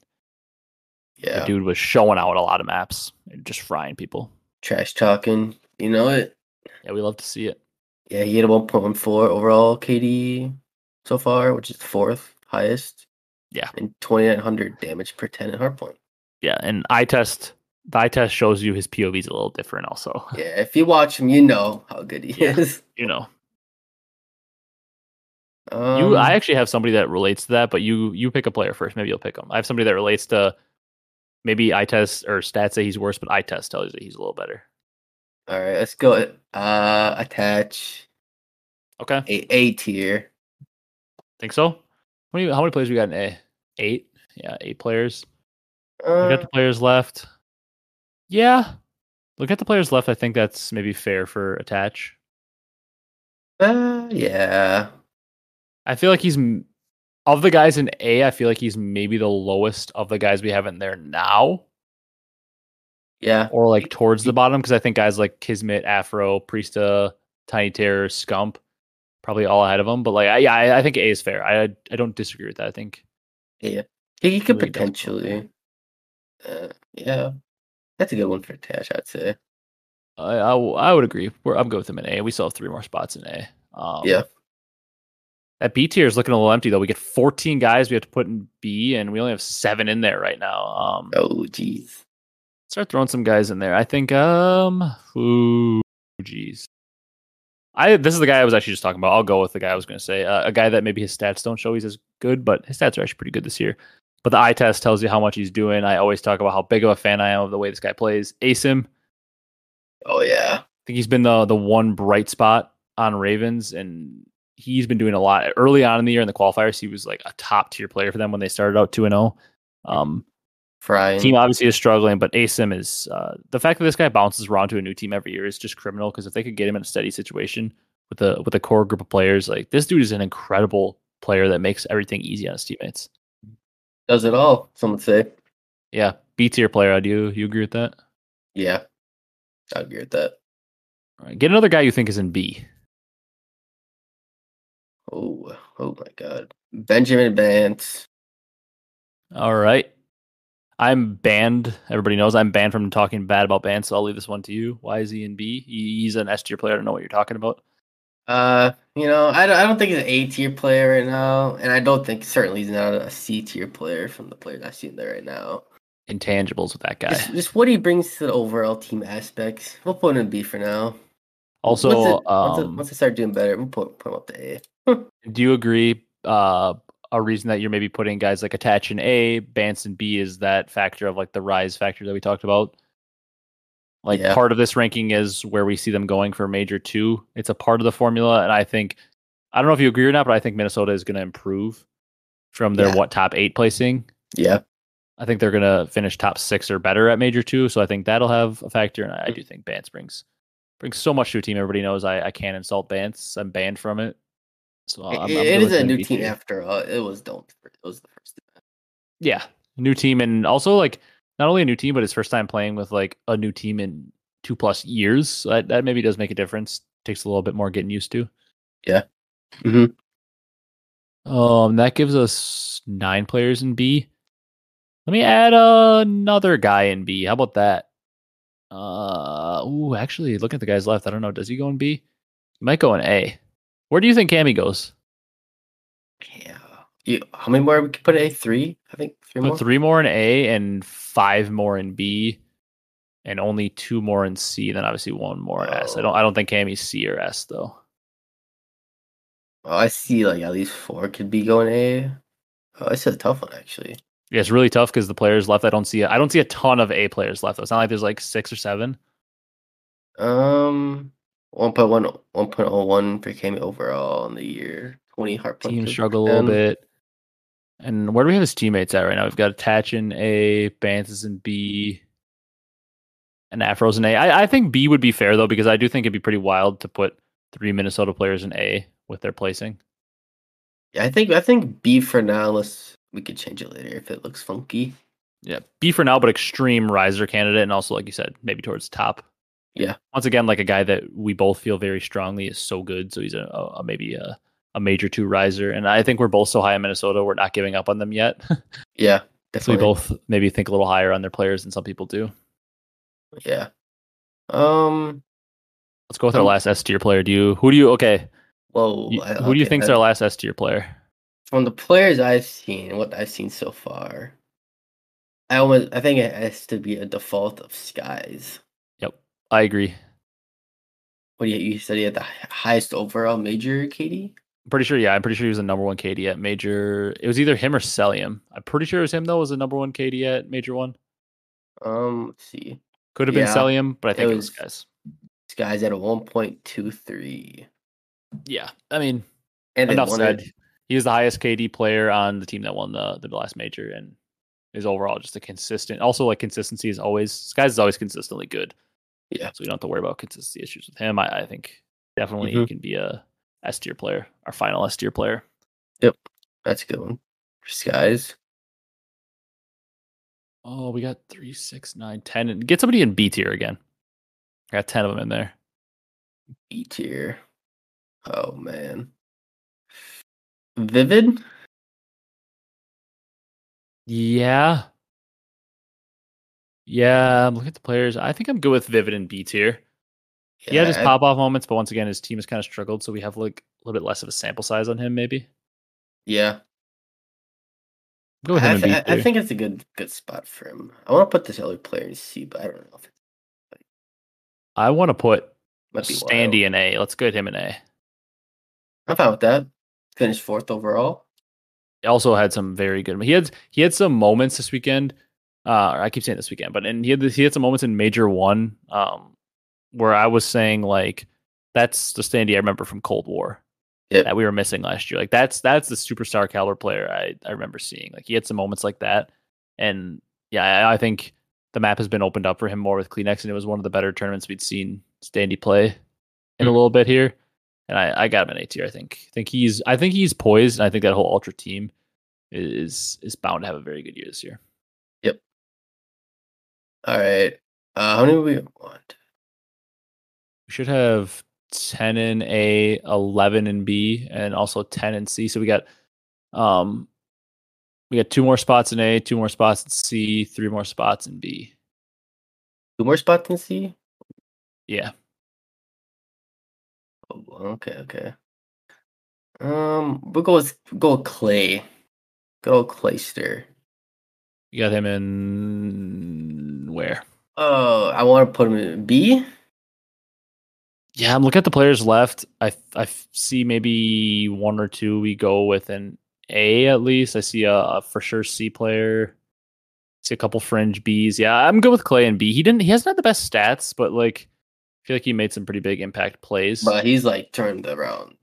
Yeah. the dude was showing out a lot of maps and just frying people. Trash talking. You know it. Yeah, we love to see it. Yeah, he had a 1.14 overall KD so far, which is the fourth highest. Yeah. And 2900 damage per 10 at hardpoint. Yeah, and eye test. The eye test shows you his POV is a little different. Also, Yeah, if you watch him, you know how good he Yeah. is. you know, Um, you. I actually have somebody that relates to that, but you you pick a player first. Maybe you'll pick him. I have somebody that relates to maybe eye test or stats say he's worse, but eye test tells you that he's a little better. All right, let's go. Uh, attach Okay, a A tier. think so. How many, how many players we got in A? Eight. Yeah, eight players. We Uh, got the players left. Yeah. Look at the players left. I think that's maybe fair for attach. uh, yeah. I feel like he's of the guys in A. I feel like he's maybe the lowest of the guys we have in there now, Yeah. or like towards the bottom. Because I think guys like Kismet, Afro, Priestahh, Tiny Terror, Scump, probably all ahead of him. But like, I, yeah, I, I think A is fair. I I don't disagree with that. I think Yeah. He, he could Really does go there. potentially. Uh, yeah. That's a good one for attach, I'd say. I I would agree. We're, I'm good with him in A. We still have three more spots in A. Um, Yeah. That B tier is looking a little empty though. We get 14 guys we have to put in B, and we only have seven in there right now. Um, Oh, jeez. Start throwing some guys in there. I think. Um. Ooh, jeez. I this is the guy I was actually just talking about. I'll go with the guy I was going to say. Uh, a guy that maybe his stats don't show he's as good, but his stats are actually pretty good this year. But the eye test tells you how much he's doing. I always talk about how big of a fan I am of the way this guy plays. Asim. Oh, yeah. I think he's been the the one bright spot on Ravens, and he's been doing a lot early on in the year in the qualifiers. He was like a top tier player for them when they started out two and zero. Um, Frying. team obviously is struggling, but Asim is uh, the fact that this guy bounces around to a new team every year is just criminal. Because if they could get him in a steady situation with a with a core group of players, like this dude is an incredible player that makes everything easy on his teammates. Does it all, some would say. Yeah, B tier player. Do you you agree with that? Yeah. I agree with that. All right, get another guy you think is in B. Oh, oh my God. Benjamin Vance. All right. I'm banned. Everybody knows I'm banned from talking bad about banned, so I'll leave this one to you. Why is he in B? He's an S tier player. I don't know what you're talking about. Uh, you know, I don't, I don't think he's an A tier player right now, and I don't think certainly he's not a C tier player from the players I've seen there right now. Intangibles with that guy. Just, just what he brings to the overall team aspects. We'll put him in B for now. Also, once it, once, it, um, once it start doing better, we'll put, put him up to A. do you agree? Uh, a reason that you're maybe putting guys like Attach in A, Bance in B is that factor of like the rise factor that we talked about. Like Yeah. part of this ranking is where we see them going for major two. It's a part of the formula, and I think I don't know if you agree or not, but I think Minnesota is going to improve from their Yeah. what top eight placing. Yeah. I think they're going to finish top six or better at major two, so I think that'll have a factor. And I, I do mm. think Bance brings brings so much to a team. Everybody knows I, I can't insult Bance. I'm banned from it. So I'm, I'm it, is a new team after all. It was don't. It was the first. Yeah, new team, and also like not only a new team, but his first time playing with like a new team in two plus years. So that that maybe does make a difference. Takes a little bit more getting used to. Yeah. Mhm. Um, that gives us nine players in B. Let me add another guy in B. How about that? Uh, ooh, actually, looking at the guys left, I don't know. Does he go in B? He might go in A. Where do you think Cammy goes? You, how many more we could put in A? Three, I think. Three Put more. three more in A and five more in B, and only two more in C. Then obviously one more in S. I Oh. don't. I don't think Cammy's C or S though. Oh, I see. Like at least four could be going A. Oh, it's a tough one actually. Yeah, it's really tough because the players left. I don't see. I don't see a ton of A players left. Though. It's not like there's like six or seven. Um, one point one, one point oh one for Cammy overall in the year. Twenty heart Team struggle a little bit. And where do we have his teammates at right now? We've got Attach in A, Bance and B, and Afro's in A. I, I think B would be fair though because I do think it'd be pretty wild to put three Minnesota players in A with their placing. Yeah, I think I think B for now, unless we could change it later if it looks funky. Yeah, B for now, but extreme riser candidate, and also like you said, maybe towards top. Yeah. Once again, like a guy that we both feel very strongly is so good, so he's a, a, a maybe a, a major two riser, and I think we're both so high in Minnesota, we're not giving up on them yet. Yeah, so we both maybe think a little higher on their players than some people do. Yeah. Um. Let's go with our Um, last S tier player. Do you? Who do you? Okay, Well, who do you okay, think's our last S tier player? from the players I've seen, what I've seen so far, I almost I think it has to be a default of Skyz. I agree. What do you, you said he had the highest overall major, Katie? I'm pretty sure. Yeah, I'm pretty sure he was the number one KD at major. It was either him or Cellium. I'm pretty sure it was him though. Was the number one KD at major one? Um, let's see. Could have been Yeah, Cellium, but I think it was, was- guys. Skyz at a one point two three, Yeah, I mean, and enough said. He was the highest KD player on the team that won the the last major, and is overall just a consistent. Also, like consistency is always Skyz is always consistently good. Yeah. so we don't have to worry about consistency issues with him. I, I think definitely he Mhm. can be a S tier player, our final S tier player. Yep. That's a good one. Skyz. Oh, we got three, six, nine, ten, and get somebody in B tier again. I got ten of them in there. B tier. Oh man. Vivid? Yeah. Yeah, I'm looking at the players. I think I'm good with Vivid and B tier. he had his pop off moments, but once again, his team has kind of struggled, so we have like a little bit less of a sample size on him. Maybe Yeah. go with I, th- I think it's a good good spot for him. I want to put this other player in C, but I don't know if it I want to put Standy in A. Let's get him in A. I'm fine with that. Finished fourth overall. He also had some very good. He had he had some moments this weekend. Uh, I keep saying this weekend, but and he had he had some moments in Major One, um, where I was saying like that's the Standy I remember from Cold War Yep. that we were missing last year. Like that's that's the superstar caliber player I I remember seeing. Like he had some moments like that, and yeah, I, I think the map has been opened up for him more with CleanX, and it was one of the better tournaments we'd seen Standy play in a Mm. little bit here. And I, I got him in A tier. I think. I think he's. I think he's poised. And I think that whole Ultra team is is bound to have a very good year this year. All right. Uh, how many do we want? We should have ten in A, eleven in B, and also ten in C. So we got, um, we got two more spots in A, two more spots in C, three more spots in B. Two more spots in C? Yeah, Oh, okay, okay. Um, we'll go with go with Clay. Good old Clayster. you got him in where? Oh, I want to put him in B. Yeah, I'm looking at the players left. I I see maybe one or two we go with an A at least. I see a, a for sure C player. see a couple fringe Bs. Yeah, I'm good with Clay and B. He didn't. He hasn't had the best stats, but like, I feel like he made some pretty big impact plays. But he's like turned around.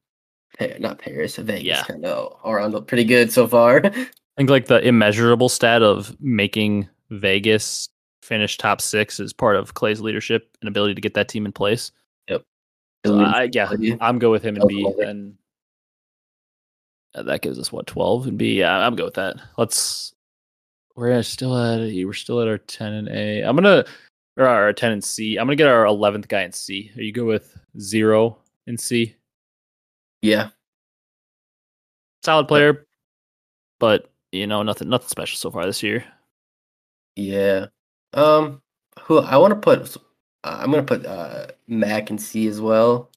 Not Paris, Vegas, Yeah. kind of around pretty good so far. I think like the immeasurable stat of making Vegas finish top six is part of Clay's leadership and ability to get that team in place. So I, yeah, I'm go with him and B. And that gives us what 12 and B. Yeah, I'm go with that. Let's. We're still at we're still at our 10 and A. I'm gonna or our 10 and C. I'm gonna get our 11th guy in C. Are you good with zero in C? Yeah, Solid player, but you know nothing nothing special so far this year. yeah. Um, who I want to put? Uh, I'm gonna put uh Mac and C as well.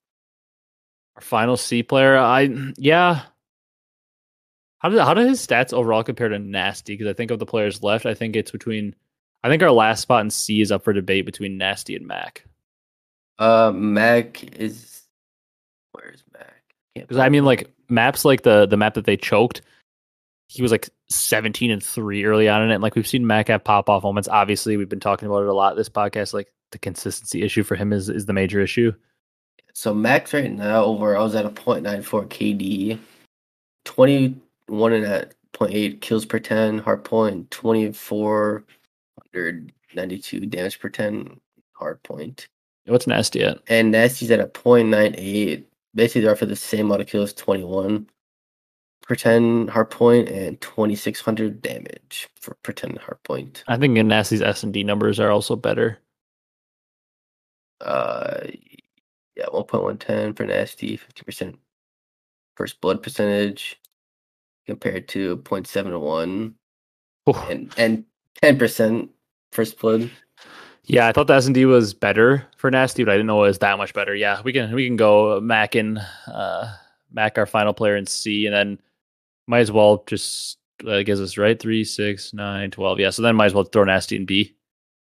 Our final C player, I yeah. How did how do his stats overall compare to Nasty? Because I think of the players left, I think it's between. I think our last spot in C is up for debate between Nasty and Mac. Uh, Mac is where's Mac? Because I mean, like maps like the the map that they choked, he was like 17 and three early on in it. Like we've seen Mac have pop off moments. Obviously, we've been talking about it a lot this podcast. Like the consistency issue for him is is the major issue. So Max right now overall is at a 0.94 KD, 21 and at 0.8 kills per 10 hard point, 2492 damage per 10 hard point. What's nasty at? And Nasty's at a 0.98. Basically, they're for the same amount of kills, 21 10 hard point and 2600 damage for 10 hard point. I think Nasty's S and D numbers are also better. Uh, yeah, 1.110 for Nasty, 50% first blood percentage compared to 0.71 Oh, and and 10% first blood. yeah, I thought the S and D was better for Nasty, but I didn't know it was that much better. Yeah, we can we can go Mac and uh, Mac our final player in C, and then might as well just uh, gives us right three, six, nine, twelve. Yeah, so then might as well throw Nasty in B.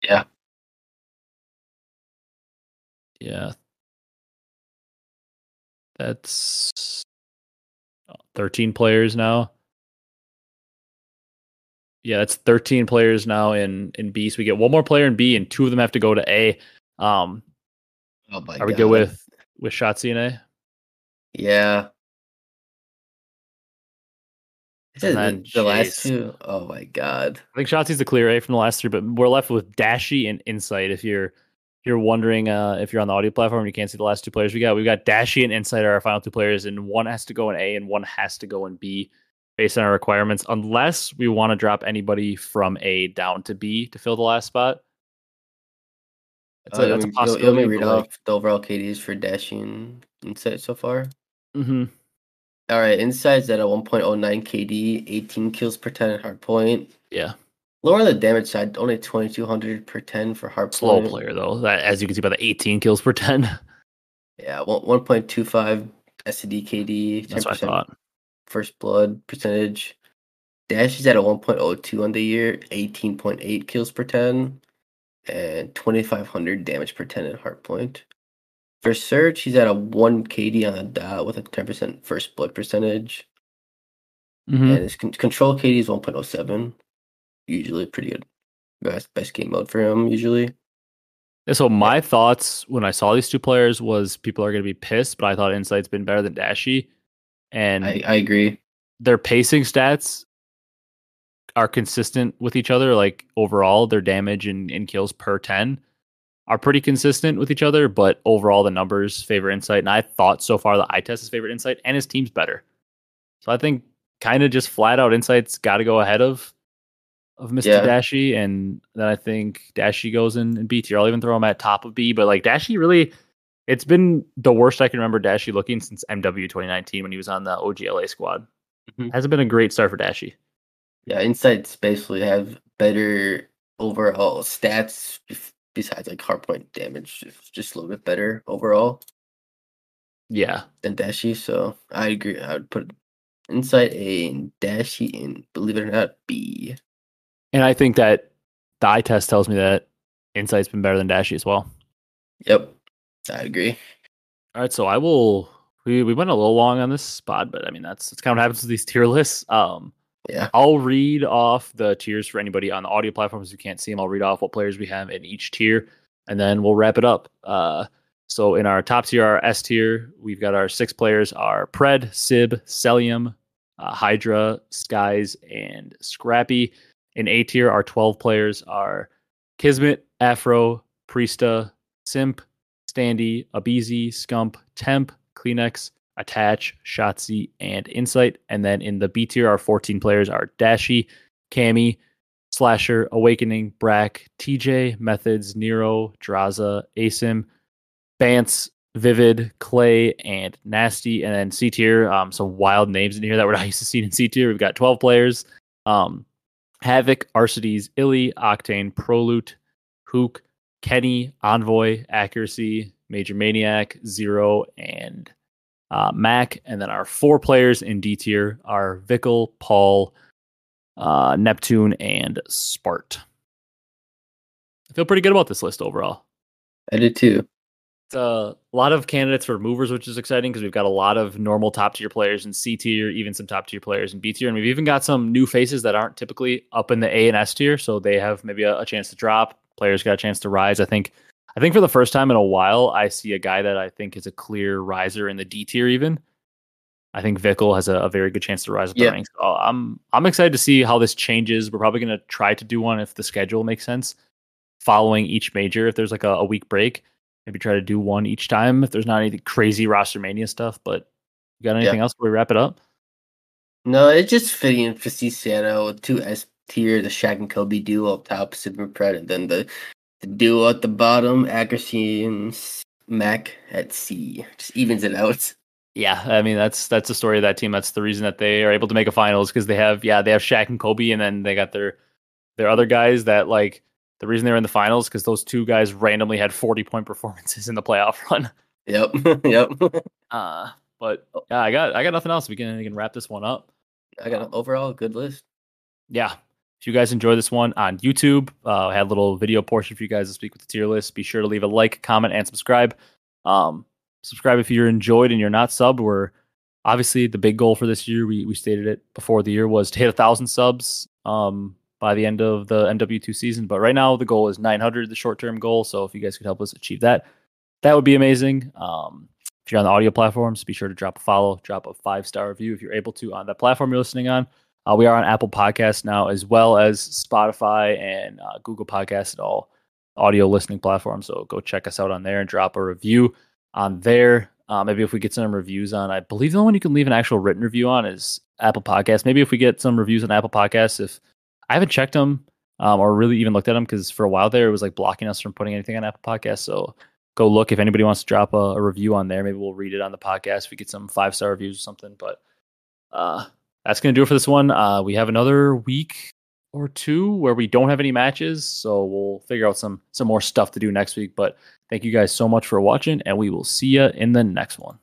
Yeah. Yeah. That's 13 players now. Yeah, that's 13 players now in in B. So we get one more player in B, and two of them have to go to A. Um, Oh my are we god. good with with Shotzzy in A? Yeah. Then the last two. Oh my god. I think Shotzzy's the clear A from the last three, but we're left with Dashy and Insight. If you're if you're wondering uh, if you're on the audio platform you can't see the last two players we got, we've got Dashy and Insight are our final two players, and one has to go in A and one has to go in B based on our requirements, unless we want to drop anybody from A down to B to fill the last spot. That's Uh, a, that's a me- want- possibility. want me read off the overall KDs for Dashy and Insight so far? mhm. All right, Insight's at a 1.09 KD, 18 kills per 10 at hard point. Yeah, Lower on the damage side, only 2200 per 10 for hard slow point. player though. That, as you can see by the 18 kills per 10. Yeah, one- 1.25 SCD KD, That's what I thought. first blood percentage. Dash is at a 1.02 on the year, 18.8 kills per 10, and 2500 damage per 10 at hard point. For Surge, he's at a 1 KD on the dot with a 10% first blood percentage. Mhm. And his con- control KD is 1.07. Usually pretty good. Best, best game mode for him, usually. Yeah, So my thoughts when I saw these two players was people are going to be pissed, but I thought Insight's been better than Dashy, and I, I agree. their pacing stats are consistent with each other. Like overall, their damage and, and kills per ten are pretty consistent with each other, but overall the numbers favor Insight. And I thought so far that I test his favorite Insight, and his team's better. So I think kind of just flat out Insight's got to go ahead of of Mr. Yeah. Dashy, and then I think Dashy goes in, in B tier. I'll even throw him at top of B, but like Dashy really. It's been the worst I can remember Dashy looking since MW 2019 when he was on the OGLA squad. Mhm. Hasn't been a great start for Dashy. Yeah, Insights basically have better overall stats besides like hardpoint damage, just- just a little bit better overall Yeah. than Dashy. So I agree. I would put Insight A and Dashy in, believe it or not, B. And I think that the eye test tells me that Insight's been better than Dashy as well. Yep, I agree. All right, so I will. We, we went a little long on this spot, but I mean that's that's kind of what happens with these tier lists. Um, Yeah. I'll read off the tiers for anybody on the audio platforms who can't see them. I'll read off what players we have in each tier, and then we'll wrap it up. Uh, so in our top tier, our S tier, we've got our six players: are Pred, Sib, Cellium, uh, Hydra, Skyz, and Scrappy. In A tier, our twelve players are Kismet, Afro, Priestahh, Simp, Standy, Abezy, Scump, Temp, CleanX, Attach, Shotzzy, and Insight. And then in the B tier, our 14 players are Dashy, Cammy, Slasher, Owakening, Brack, TJ, Methodz, Nero, Drazah, Asim, Bance, Vivid, Clay, and Nasty. And then C tier, um, some wild names in here that we're not used to seeing in C tier. We've got 12 players. Um, Havok, Arcitys, Illey, Octane, Prolute, Hook, Kenny, Envoy, Accuracy, MajorManiak, Zero, and uh, Mac, and then our four players in D tier are Vickle, Paul, uh, Neptune, and Spart. I feel pretty good about this list overall. I did too. It's a lot of candidates for movers, which is exciting because we've got a lot of normal top tier players in C tier, even some top tier players in B tier, and we've even got some new faces that aren't typically up in the A and S tier, so they have maybe a, a chance to drop. Players got a chance to rise. I think. I think for the first time in a while, I see a guy that I think is a clear riser in the D tier. Even I think Vickle has a, a very good chance to rise up Yeah. the ranks. So I'm I'm excited to see how this changes. We're probably going to try to do one if the schedule makes sense, following each major. If there's like a, a week break, maybe try to do one each time. If there's not any crazy roster mania stuff, but you got anything else before we wrap it up? No, it's just fitting in for C Santa with two S tier, the Shaq and Kobe duo up top, Super Pred, and then the the duo at the bottom, Accuracy and Mac at C. Just evens it out. Yeah, I mean that's that's the story of that team. That's the reason that they are able to make a finals because they have yeah they have Shaq and Kobe, and then they got their their other guys that like the reason they're in the finals because those two guys randomly had forty point performances in the playoff run. Yep, yep. Uh, but yeah, I got I got nothing else. We can we can wrap this one up. I got an overall good list. yeah, if you guys enjoy this one on YouTube, uh, I had a little video portion for you guys to speak with the tier list. Be sure to leave a like, comment, and subscribe. Um, subscribe if you're enjoyed and you're not subbed. We're obviously the big goal for this year. We we stated it before the year was to hit a thousand subs um, by the end of the MW2 season. But right now the goal is 900, the short term goal. So if you guys could help us achieve that, that would be amazing. Um, if you're on the audio platforms, be sure to drop a follow, drop a five star review if you're able to on that platform you're listening on. Uh, we are on Apple Podcasts now, as well as Spotify and uh, Google Podcasts and all audio listening platforms. So go check us out on there and drop a review on there. Uh, maybe if we get some reviews on, I believe the only one you can leave an actual written review on is Apple Podcasts. Maybe if we get some reviews on Apple Podcasts, if I haven't checked them um, or really even looked at them, because for a while there it was like blocking us from putting anything on Apple Podcasts. So go look if anybody wants to drop a, a review on there. Maybe we'll read it on the podcast if we get some five star reviews or something. But uh, that's going to do it for this one. Uh, we have another week or two where we don't have any matches, so we'll figure out some some more stuff to do next week. But thank you guys so much for watching, and we will see you in the next one.